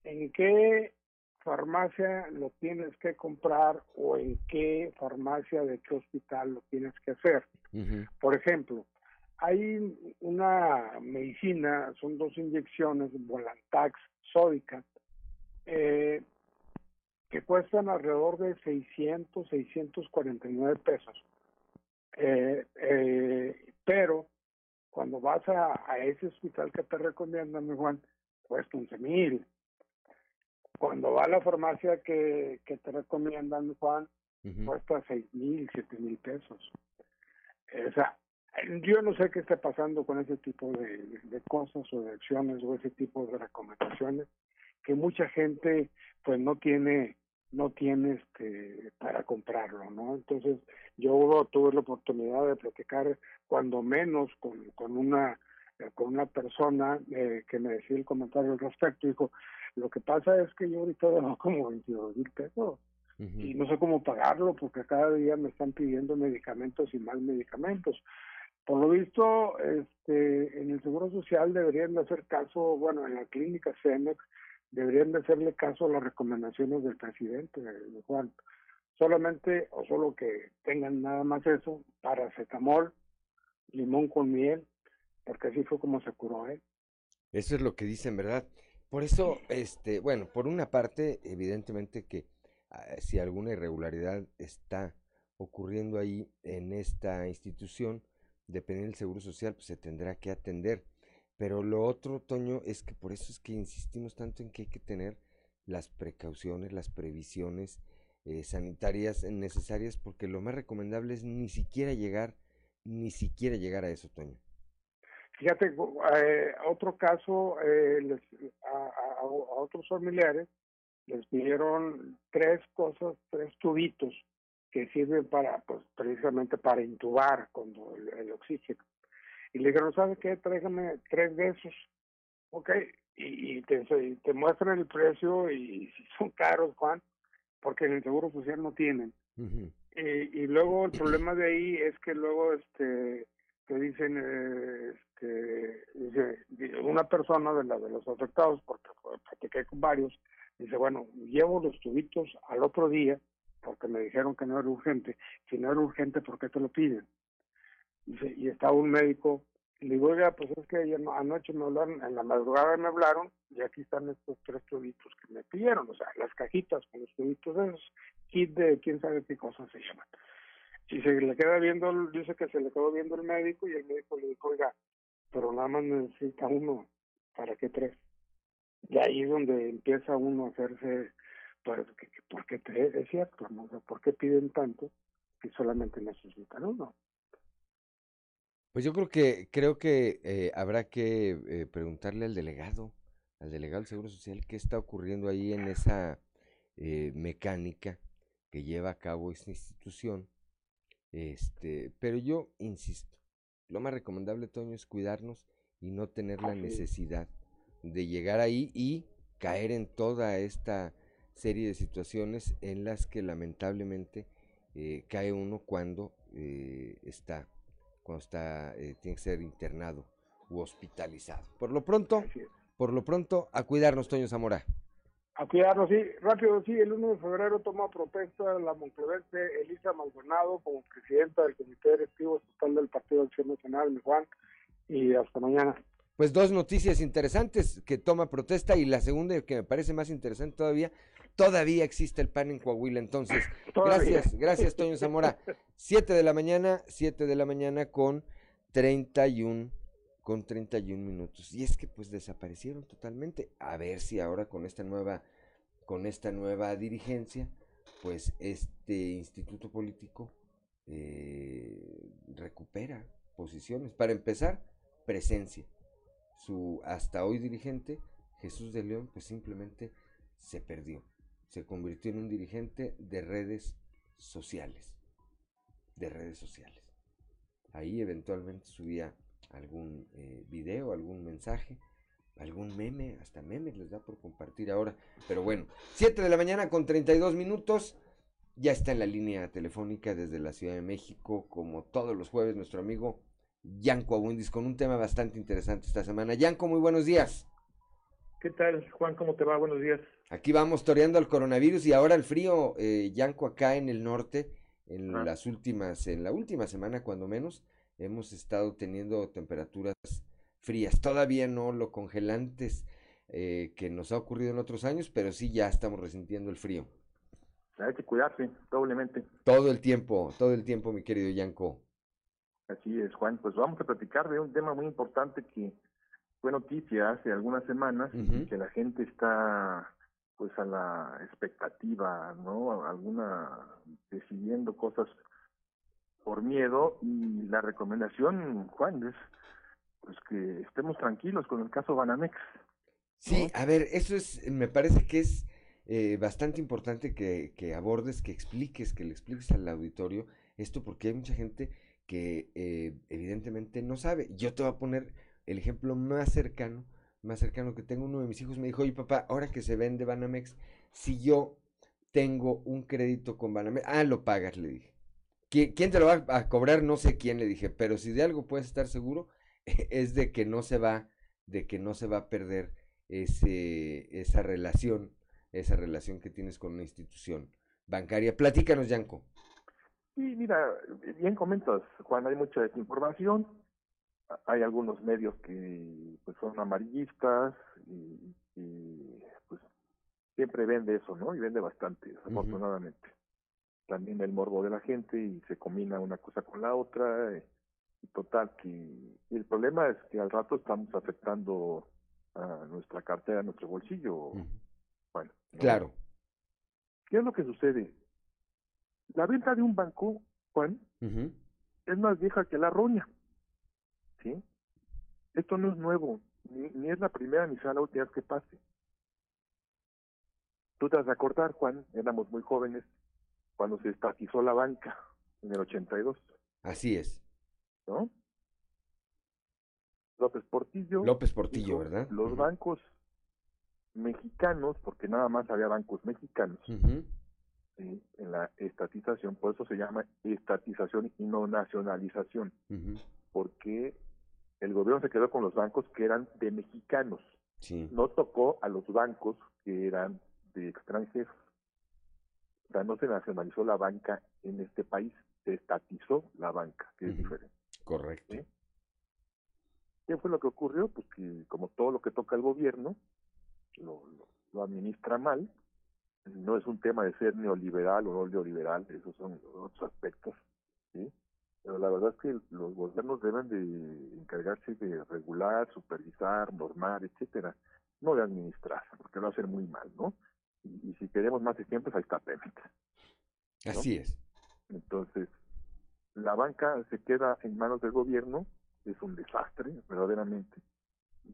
en qué farmacia lo tienes que comprar o en qué farmacia de qué hospital lo tienes que hacer. Por ejemplo, hay una medicina, son dos inyecciones, Volantax sódica, eh, que cuestan alrededor de 600, 649 pesos. Eh, eh, pero cuando vas a, a ese hospital que te recomiendan, mi Juan, cuesta 11 mil. Cuando va a la farmacia que, que te recomiendan, Juan, cuesta 6 mil, 7 mil pesos. O sea, yo no sé qué está pasando con ese tipo de, de cosas o de acciones o ese tipo de recomendaciones que mucha gente pues no tiene no tiene este para comprarlo no entonces yo tuve la oportunidad de platicar cuando menos con, con una con una persona eh, que me decía el comentario al respecto. Dijo lo que pasa es que yo ahorita debo como 22 mil pesos y no sé cómo pagarlo porque cada día me están pidiendo medicamentos y más medicamentos por lo visto, este, en el Seguro Social deberían de hacer caso, bueno, en la clínica CEMEX deberían de hacerle caso a las recomendaciones del presidente, de Juan. Solamente o solo que tengan nada más eso, paracetamol, limón con miel, porque así fue como se curó él. Eso es lo que dicen, ¿verdad? Por eso, este, bueno, por una parte, evidentemente que ah, si alguna irregularidad está ocurriendo ahí en esta institución, dependiendo del Seguro Social, pues se tendrá que atender. Pero lo otro, Toño, es que por eso es que insistimos tanto en que hay que tener las precauciones, las previsiones eh, sanitarias necesarias, porque lo más recomendable es ni siquiera llegar, ni siquiera llegar a eso, Toño. Fíjate, eh, otro caso, eh, les, a, a, otros familiares les pidieron tres cosas, tres tubitos que sirven para, pues, precisamente para intubar cuando el, oxígeno. Y le dijeron, ¿sabes qué? Tráigame tres de esos, ¿ok? Y, te, te muestran el precio y si son caros, Juan, porque en el Seguro Social no tienen. y, y luego el problema de ahí es que luego este te dicen eh, este dice una persona de la de los afectados porque platiqué con varios dice bueno llevo los tubitos al otro día porque me dijeron que no era urgente si no era urgente por qué te lo piden dice y estaba un médico le digo, oiga, pues es que ayer, anoche me hablaron, en la madrugada me hablaron y aquí están estos tres tubitos que me pidieron, o sea, las cajitas con los tubitos de esos, kit de quién sabe qué cosas se llaman. Y se le queda viendo, dice que se le quedó viendo el médico y el médico le dijo, oiga, pero nada más necesita uno, ¿para qué tres? Y ahí es donde empieza uno a hacerse, pues, ¿por qué tres? Es cierto, ¿no? ¿por qué piden tanto si solamente necesitan uno? Pues yo creo que creo que eh, habrá que eh, preguntarle al delegado, al delegado del Seguro Social, qué está ocurriendo ahí en esa eh, mecánica que lleva a cabo esta institución. Este, pero yo insisto, lo más recomendable, Toño, es cuidarnos y no tener la necesidad de llegar ahí y caer en toda esta serie de situaciones en las que lamentablemente cae uno cuando está cuando está, eh, tiene que ser internado u hospitalizado. Por lo pronto, por lo pronto, a cuidarnos, Toño Zamora. A cuidarnos, sí. Rápido, sí. El 1 de febrero toma protesta la monclevense Elisa Maldonado como presidenta del Comité Directivo Estatal del Partido Acción Nacional, mi Juan. Y hasta mañana. Pues dos noticias interesantes que toma protesta y la segunda que me parece más interesante todavía, todavía existe el PAN en Coahuila. Entonces, gracias, gracias Toño Zamora. Siete de la mañana, siete de la mañana con 31, con 31 minutos. Y es que pues desaparecieron totalmente. A ver si ahora con esta nueva, con esta nueva dirigencia, pues este instituto político eh, recupera posiciones. Para empezar, presencia. Su hasta hoy dirigente, Jesús de León, pues simplemente se perdió se convirtió en un dirigente de redes sociales. De redes sociales. Ahí eventualmente subía algún eh, video, algún mensaje, algún meme, hasta memes les da por compartir ahora. Pero bueno, 7 de la mañana con 32 minutos. Ya está en la línea telefónica desde la Ciudad de México, como todos los jueves, nuestro amigo Yanko Abundis, con un tema bastante interesante esta semana. Yanko, muy buenos días. ¿Qué tal, Juan? ¿Cómo te va? Buenos días. Aquí vamos toreando al coronavirus y ahora el frío, eh, Yanco, acá en el norte, en las últimas, en la última semana cuando menos, hemos estado teniendo temperaturas frías. Todavía no lo congelantes eh, que nos ha ocurrido en otros años, pero sí ya estamos resintiendo el frío. Hay que cuidarse doblemente. Todo el tiempo, todo el tiempo, mi querido Yanco. Así es, Juan. Pues vamos a platicar de un tema muy importante que fue noticia hace algunas semanas y que la gente está pues a la expectativa, ¿no? Alguna decidiendo cosas por miedo y la recomendación, Juan, es pues que estemos tranquilos con el caso Banamex. Sí, a ver, eso es, me parece que es eh, bastante importante que, que, abordes, que expliques, que le expliques al auditorio esto, porque hay mucha gente que eh, evidentemente no sabe. Yo te voy a poner el ejemplo más cercano, más cercano que tengo, uno de mis hijos me dijo, oye papá, ahora que se vende Banamex, si yo tengo un crédito con Banamex, ah, lo pagas, le dije. ¿Quién te lo va a cobrar? No sé quién, le dije, pero si de algo puedes estar seguro, es de que no se va, de que no se va a perder ese, esa relación, esa relación que tienes con una institución bancaria. Platícanos, Yanko. Sí, mira, bien comentas, cuando hay mucha desinformación, hay algunos medios que pues son amarillistas y, pues siempre vende eso, ¿no? Y vende bastante, afortunadamente. También el morbo de la gente y se combina una cosa con la otra. Eh, Total, que el problema es que al rato estamos afectando a nuestra cartera, a nuestro bolsillo. Bueno. Claro. ¿Qué es lo que sucede? La venta de un banco, Juan, es más vieja que la roña. ¿Sí? Esto no es nuevo, ni, ni es la primera ni será la última vez que pase. Tú te vas a acordar, Juan, éramos muy jóvenes cuando se estatizó la banca en el 82. Así es. ¿No? López Portillo. López Portillo, ¿verdad? Los bancos mexicanos, porque nada más había bancos mexicanos en la estatización, por eso se llama estatización y no nacionalización, porque el gobierno se quedó con los bancos que eran de mexicanos, no tocó a los bancos que eran de extranjeros. O sea, no se nacionalizó la banca en este país, se estatizó la banca, que es diferente. Correcto. ¿Qué fue lo que ocurrió? Pues que como todo lo que toca el gobierno, lo, lo, administra mal. No es un tema de ser neoliberal o no neoliberal, esos son otros aspectos. ¿sí? Pero la verdad es que los gobiernos deben de encargarse de regular, supervisar, normar, etcétera, no de administrar, porque a ser muy mal, ¿no? Y, si queremos más ejemplos, ahí está Pemex. Así es. Entonces, la banca se queda en manos del gobierno, es un desastre, verdaderamente.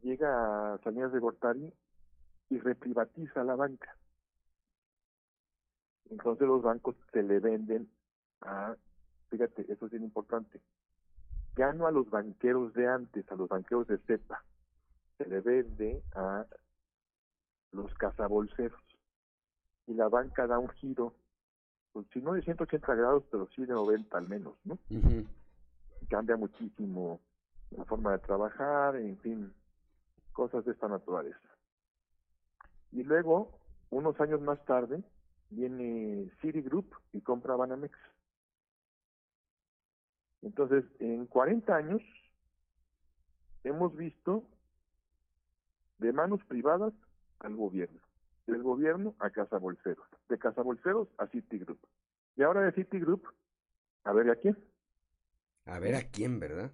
Llega a Salinas de Gortari y reprivatiza la banca. Entonces los bancos se le venden a, fíjate, eso es bien importante, ya no a los banqueros de antes, a los banqueros de cepa, se le vende a los cazabolseros. Y la banca da un giro, pues si no de 180 grados, pero sí de 90 al menos, ¿no? Cambia muchísimo la forma de trabajar, en fin, cosas de esta naturaleza. Y luego, unos años más tarde, viene Citigroup y compra Banamex. Entonces, en 40 años hemos visto de manos privadas al gobierno, del gobierno a Casa Bolseros, de Casa Bolseros a Citigroup. Y ahora de Citigroup, a ver a quién. A ver a quién, ¿verdad?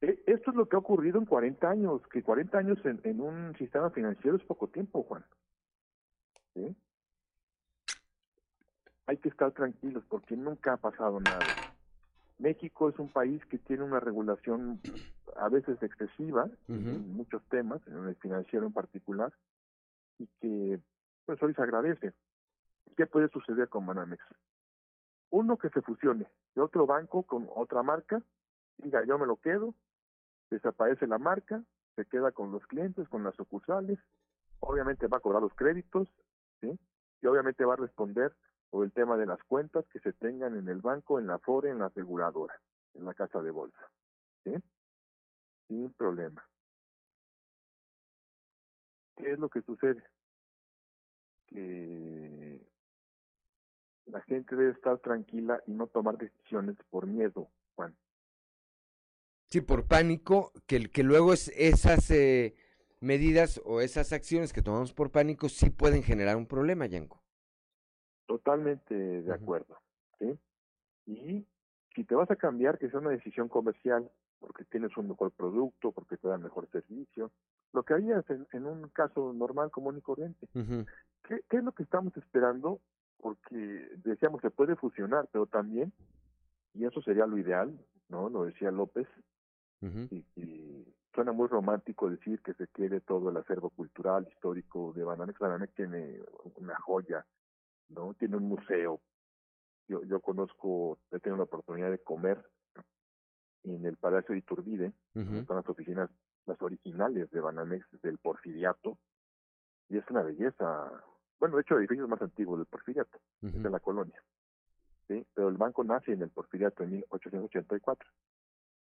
E, esto es lo que ha ocurrido en 40 años, que 40 años en, en un sistema financiero es poco tiempo, Juan. ¿Sí? Hay que estar tranquilos porque nunca ha pasado nada. México es un país que tiene una regulación a veces excesiva en muchos temas, en el financiero en particular, y que pues hoy se agradece. ¿Qué puede suceder con Banamex? Uno que se fusione de otro banco con otra marca, diga yo me lo quedo, desaparece la marca, se queda con los clientes, con las sucursales, obviamente va a cobrar los créditos, ¿sí? Y obviamente va a responder por el tema de las cuentas que se tengan en el banco, en la FORE, en la aseguradora, en la casa de bolsa, ¿sí? Sin problema. ¿Qué es lo que sucede? Que la gente debe estar tranquila y no tomar decisiones por miedo, Juan. Sí, por pánico, que, que luego es, esas eh, medidas o esas acciones que tomamos por pánico sí pueden generar un problema, Yanko. Totalmente de acuerdo. ¿sí? Y si te vas a cambiar, que sea una decisión comercial, porque tienes un mejor producto, porque te da mejor servicio, lo que harías en, en un caso normal, común y corriente. ¿Qué, ¿Qué es lo que estamos esperando? Porque decíamos, se puede fusionar, pero también, y eso sería lo ideal, ¿no? Lo decía López, y, y, suena muy romántico decir que se quede todo el acervo cultural, histórico de Banamex. Banamex tiene una joya, ¿no? Tiene un museo. Yo, yo conozco, he tenido la oportunidad de comer en el Palacio de Iturbide, están las oficinas, las originales de Banamex del Porfiriato, y es una belleza. Bueno, de hecho, el edificio más antiguo del Porfiriato, es de la colonia. ¿sí? Pero el banco nace en el Porfiriato en 1884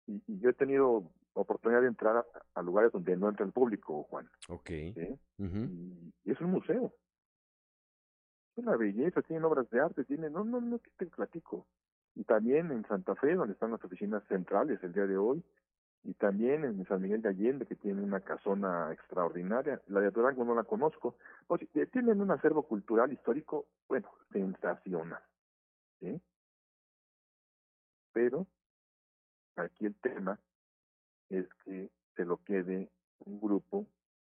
y, yo he tenido oportunidad de entrar a, lugares donde no entra el público, Juan. Ok. y, es un museo. Es una belleza, tienen obras de arte, tienen, no, no, no, que te platico. Y también en Santa Fe, donde están las oficinas centrales el día de hoy, y también en San Miguel de Allende, que tiene una casona extraordinaria. La de Durango no la conozco. Pues, tienen un acervo cultural histórico, bueno, sensacional. ¿sí? Pero Aquí el tema es que se lo quede un grupo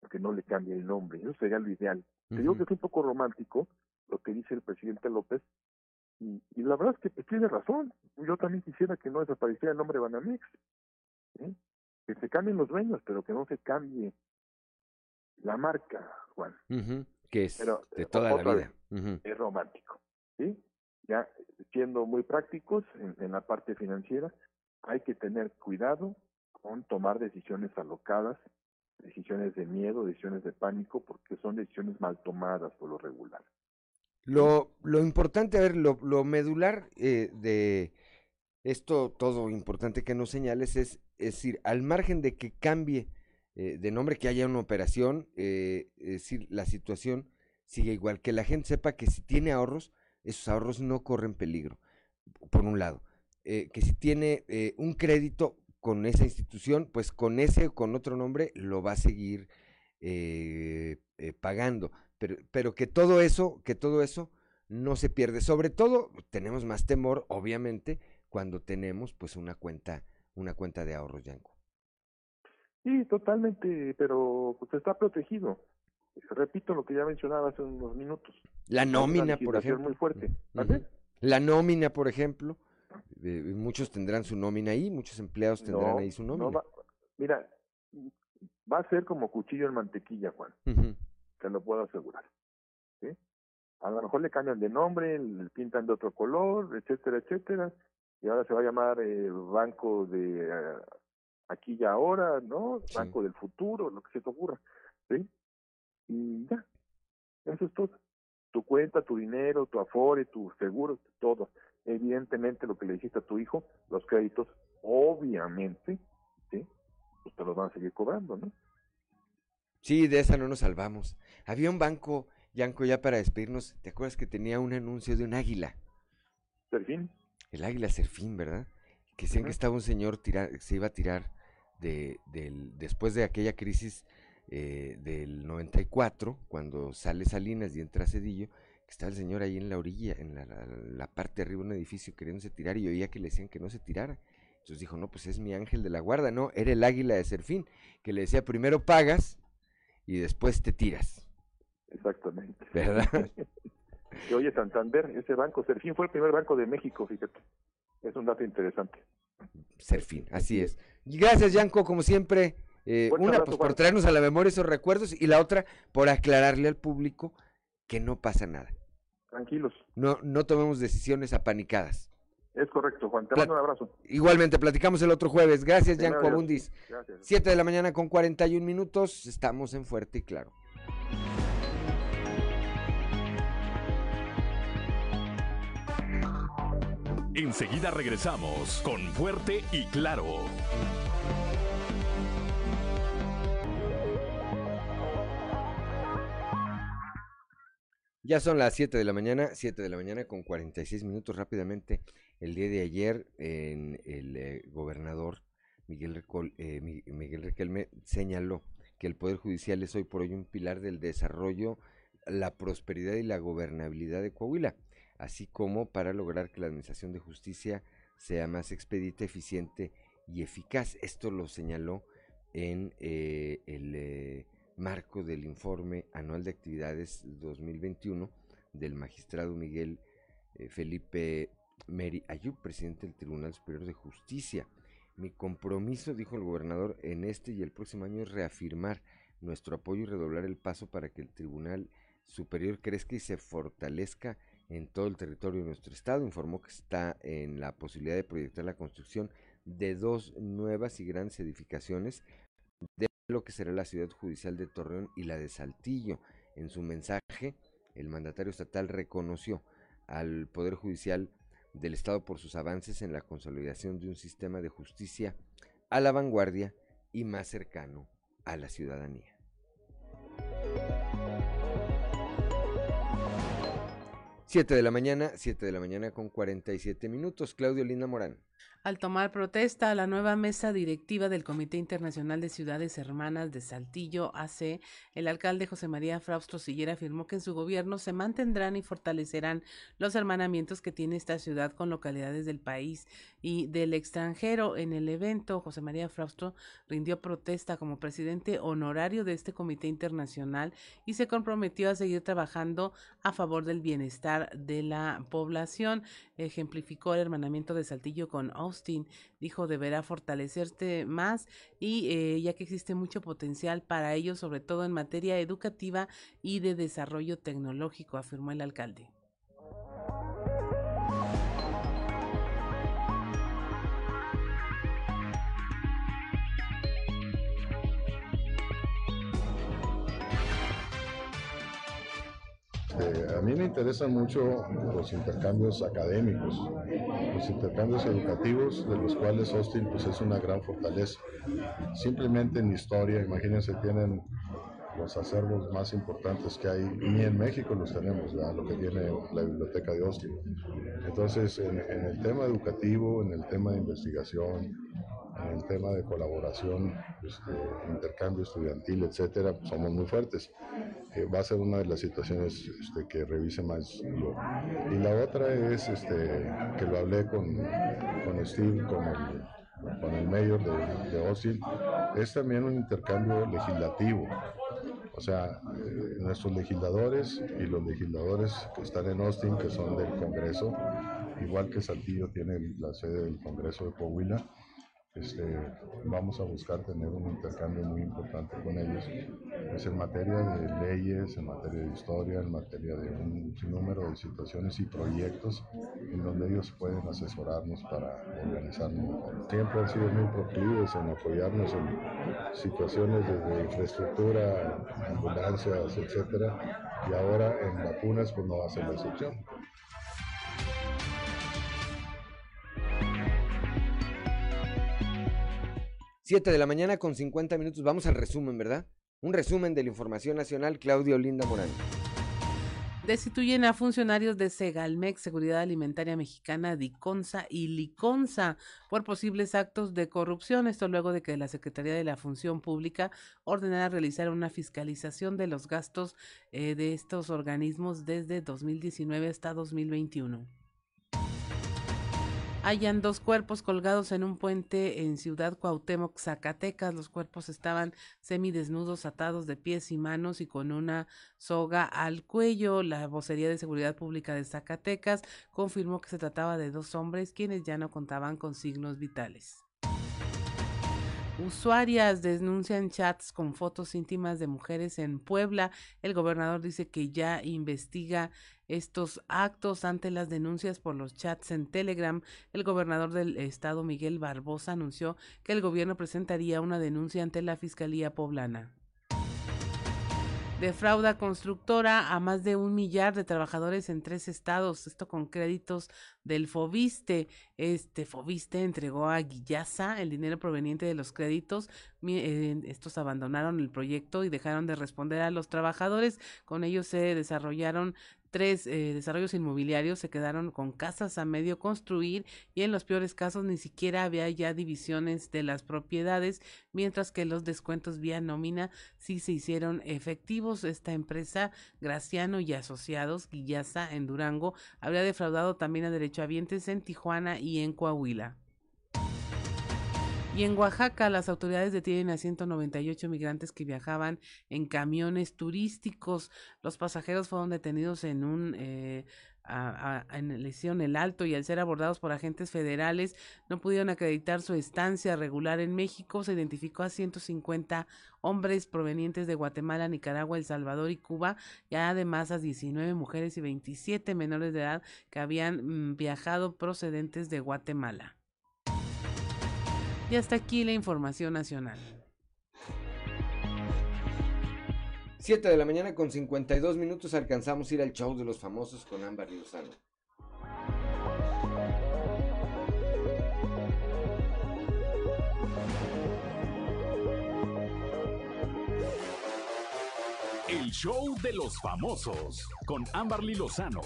que no le cambie el nombre. Eso sería lo ideal. Te digo que es un poco romántico lo que dice el presidente López, y, la verdad es que pues, tiene razón. Yo también quisiera que no desapareciera el nombre Banamex. Que se cambien los dueños, pero que no se cambie la marca, Juan. Que es de toda la vida. Es romántico. ¿sí? Ya siendo muy prácticos en, en la parte financiera, hay que tener cuidado con tomar decisiones alocadas, decisiones de miedo, decisiones de pánico, porque son decisiones mal tomadas por lo regular. Lo, lo importante, a ver, lo, lo medular eh, de esto, todo importante que nos señales es, decir, al margen de que cambie eh, de nombre, que haya una operación, eh, es decir, la situación sigue igual, que la gente sepa que si tiene ahorros, esos ahorros no corren peligro, por un lado. que si tiene un crédito con esa institución, pues con ese o con otro nombre lo va a seguir pagando pero, pero que todo eso, que todo eso no se pierde. Sobre todo, tenemos más temor, obviamente, cuando tenemos pues una cuenta, una cuenta de ahorros, Yanko. Sí, totalmente, pero pues está protegido. Repito lo que ya mencionaba hace unos minutos. La nómina, por ejemplo. muy fuerte. La nómina, por ejemplo. Eh, muchos tendrán su nómina ahí, muchos empleados tendrán ahí su nómina. mira, va a ser como cuchillo en mantequilla, Juan te lo puedo asegurar. ¿sí? A lo mejor le cambian de nombre, le pintan de otro color, etcétera, etcétera, y ahora se va a llamar eh, Banco de eh, Aquí y Ahora, ¿no? Banco del Futuro, lo que se te ocurra, ¿sí? Y ya, eso es todo. Tu cuenta, tu dinero, tu afore, tu seguro, todo. Evidentemente lo que le dijiste a tu hijo, los créditos, obviamente, ¿sí? Pues te los van a seguir cobrando, ¿no? Sí, de esa no nos salvamos. Había un banco, Yanko, ya para despedirnos, ¿te acuerdas que tenía un anuncio de un águila? Serfín. El águila Serfín, ¿verdad? Que decían que estaba un señor tira, se iba a tirar de, del, después de aquella crisis eh, del 94, cuando sale Salinas y entra Cedillo, que estaba el señor ahí en la orilla, en la, la parte de arriba de un edificio queriéndose tirar y oía que le decían que no se tirara. Entonces dijo, no, pues es mi ángel de la guarda, no, era el águila de Serfín, que le decía, primero pagas y después te tiras. Exactamente. ¿Verdad? y oye, Santander, ese banco, Serfín fue el primer banco de México, fíjate. Es un dato interesante. Serfín, así es. Gracias, Yanko, como siempre. Eh, una, pues por traernos a la memoria esos recuerdos y la otra, por aclararle al público que no pasa nada. Tranquilos. No, no tomemos decisiones apanicadas. Es correcto, Juan. Te mando un abrazo. Igualmente, platicamos el otro jueves. Gracias, Yanko Abundis. Gracias. Siete de la mañana con 41 minutos. Estamos en Fuerte y Claro. Enseguida regresamos con Fuerte y Claro. Ya son las 7 de la mañana, 7 de la mañana con 46 minutos rápidamente. El día de ayer, el eh, gobernador Miguel, eh, Miguel Requelme señaló que el Poder Judicial es hoy por hoy un pilar del desarrollo, la prosperidad y la gobernabilidad de Coahuila, así como para lograr que la Administración de Justicia sea más expedita, eficiente y eficaz. Esto lo señaló en eh, el marco del informe anual de actividades 2021 del magistrado Miguel eh, Felipe Meri Ayub, presidente del Tribunal Superior de Justicia. Mi compromiso, dijo el gobernador, en este y el próximo año es reafirmar nuestro apoyo y redoblar el paso para que el Tribunal Superior crezca y se fortalezca en todo el territorio de nuestro estado. Informó que está en la posibilidad de proyectar la construcción de dos nuevas y grandes edificaciones de lo que será la ciudad judicial de Torreón y la de Saltillo. En su mensaje, el mandatario estatal reconoció al Poder Judicial del Estado por sus avances en la consolidación de un sistema de justicia a la vanguardia y más cercano a la ciudadanía. Siete de la mañana, siete de la mañana con 47 minutos. Claudio Linda Morán. Al tomar protesta, la nueva mesa directiva del Comité Internacional de Ciudades Hermanas de Saltillo, AC, el alcalde José María Fraustro Sillera afirmó que en su gobierno se mantendrán y fortalecerán los hermanamientos que tiene esta ciudad con localidades del país y del extranjero. En el evento, José María Fraustro rindió protesta como presidente honorario de este Comité Internacional y se comprometió a seguir trabajando a favor del bienestar de la población. Ejemplificó el hermanamiento de Saltillo con Austin, dijo deberá fortalecerse más y eh, ya que existe mucho potencial para ello, sobre todo en materia educativa y de desarrollo tecnológico, afirmó el alcalde. Este, a mí me interesan mucho los intercambios académicos, los intercambios educativos, de los cuales Austin pues, es una gran fortaleza. Simplemente en historia, imagínense, tienen los acervos más importantes que hay, ni en México los tenemos, lo que tiene la biblioteca de Austin. Entonces, en, en el tema educativo, en el tema de investigación, en tema de colaboración, este, intercambio estudiantil, etcétera, pues, somos muy fuertes. Eh, va a ser una de las situaciones este, que revise más yo. Y la otra es este, que lo hablé con, con Steve, con el, con el mayor de, de Austin, es también un intercambio legislativo. O sea, eh, nuestros legisladores y los legisladores que están en Austin, que son del Congreso, igual que Saltillo tiene la sede del Congreso de Coahuila, este, vamos a buscar tener un intercambio muy importante con ellos, pues en materia de leyes, en materia de historia, en materia de un sinnúmero de situaciones y proyectos en donde ellos pueden asesorarnos para organizarnos. Siempre han sido muy proclives en apoyarnos en situaciones de infraestructura, ambulancias, etcétera, y ahora en vacunas pues no ser la excepción. 7 de la mañana con 50 minutos. Vamos al resumen, ¿verdad? Un resumen de la información nacional, Claudio Linda Morán. Destituyen a funcionarios de Segalmex, Seguridad Alimentaria Mexicana, DICONSA y LICONSA por posibles actos de corrupción. Esto luego de que la Secretaría de la Función Pública ordenara realizar una fiscalización de los gastos eh, de estos organismos desde 2019 hasta 2021 hayan dos cuerpos colgados en un puente en Ciudad Cuauhtémoc, Zacatecas. Los cuerpos estaban semidesnudos, atados de pies y manos y con una soga al cuello. La vocería de seguridad pública de Zacatecas confirmó que se trataba de dos hombres quienes ya no contaban con signos vitales. Usuarias denuncian chats con fotos íntimas de mujeres en Puebla. El gobernador dice que ya investiga estos actos ante las denuncias por los chats en Telegram. El gobernador del estado, Miguel Barbosa, anunció que el gobierno presentaría una denuncia ante la Fiscalía Poblana defrauda constructora a más de un millar de trabajadores en tres estados, esto con créditos del Fobiste. Este Fobiste entregó a Guillaza el dinero proveniente de los créditos. Eh, estos abandonaron el proyecto y dejaron de responder a los trabajadores. Con ellos se desarrollaron tres eh, desarrollos inmobiliarios se quedaron con casas a medio construir y en los peores casos ni siquiera había ya divisiones de las propiedades, mientras que los descuentos vía nómina sí se hicieron efectivos. Esta empresa, Graciano y Asociados, Guillaza en Durango, habría defraudado también a derechohabientes en Tijuana y en Coahuila. Y en Oaxaca, las autoridades detienen a 198 migrantes que viajaban en camiones turísticos. Los pasajeros fueron detenidos en un eh, en lesión el alto y al ser abordados por agentes federales no pudieron acreditar su estancia regular en México. Se identificó a 150 hombres provenientes de Guatemala, Nicaragua, El Salvador y Cuba y además a 19 mujeres y 27 menores de edad que habían mm, viajado procedentes de Guatemala. Y hasta aquí la información nacional. 7 de la mañana con 52 minutos alcanzamos a ir al show de los famosos con Ámbar y Lozano. El show de los famosos con Amberly Lozano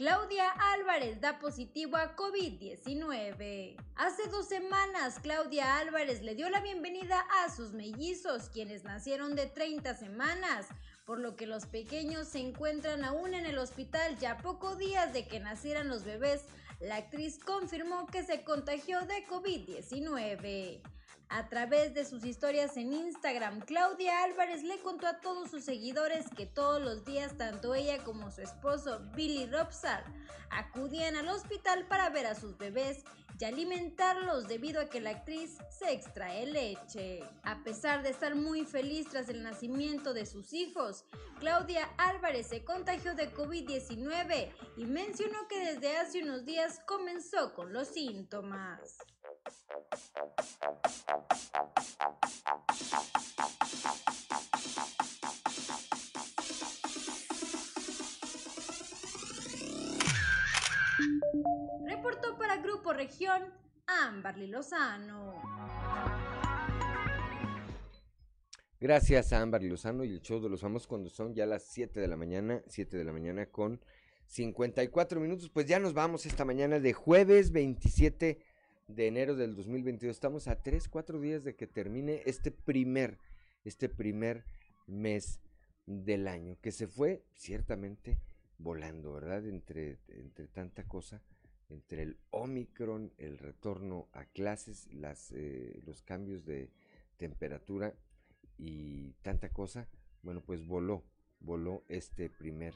Claudia Álvarez da positivo a COVID-19. Hace dos semanas, Claudia Álvarez le dio la bienvenida a sus mellizos, quienes nacieron de 30 semanas, por lo que los pequeños se encuentran aún en el hospital ya pocos días de que nacieran los bebés. La actriz confirmó que se contagió de COVID-19. A través de sus historias en Instagram, Claudia Álvarez le contó a todos sus seguidores que todos los días tanto ella como su esposo Billy Robsar acudían al hospital para ver a sus bebés y alimentarlos debido a que la actriz se extrae leche. A pesar de estar muy feliz tras el nacimiento de sus hijos, Claudia Álvarez se contagió de COVID-19 y mencionó que desde hace unos días comenzó con los síntomas. Reportó para Grupo Región Amberly Lozano. Gracias a Amberly Lozano y el show de los famosos cuando son ya las 7 de la mañana, 7 de la mañana con 54 minutos. Pues ya nos vamos esta mañana de jueves 27 de enero del 2022. Estamos a 3, 4 días de que termine este primer, este primer mes del año, que se fue ciertamente volando, ¿verdad? Entre, entre tanta cosa, entre el Omicron, el retorno a clases, las, eh, los cambios de temperatura y tanta cosa, bueno, pues voló, voló este primer,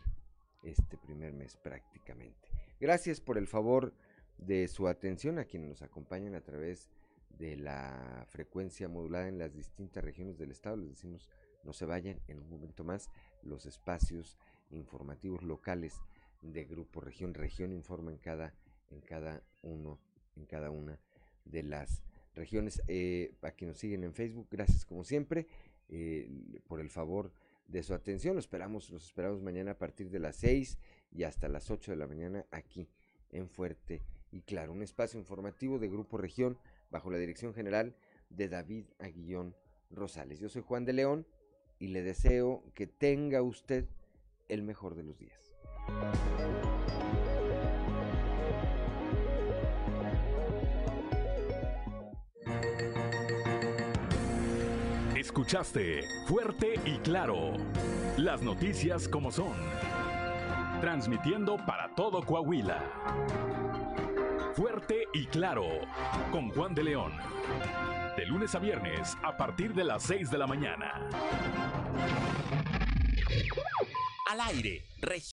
este primer mes prácticamente. Gracias por el favor de su atención a quienes nos acompañan a través de la frecuencia modulada en las distintas regiones del estado. Les decimos, no se vayan en un momento más los espacios informativos locales de Grupo Región. Región informa en cada, en cada uno, en cada una de las regiones. Eh, a quienes nos siguen en Facebook, gracias como siempre eh, por el favor de su atención. Los esperamos, los esperamos mañana a partir de las 6 y hasta las 8 de la mañana aquí en Fuerte y claro, un espacio informativo de Grupo Región bajo la dirección general de David Aguillón Rosales. Yo soy Juan de León y le deseo que tenga usted el mejor de los días. Escuchaste fuerte y claro las noticias como son, transmitiendo para todo Coahuila. Fuerte y claro, con Juan de León. De lunes a viernes, a partir de las 6 de la mañana. Al aire, región.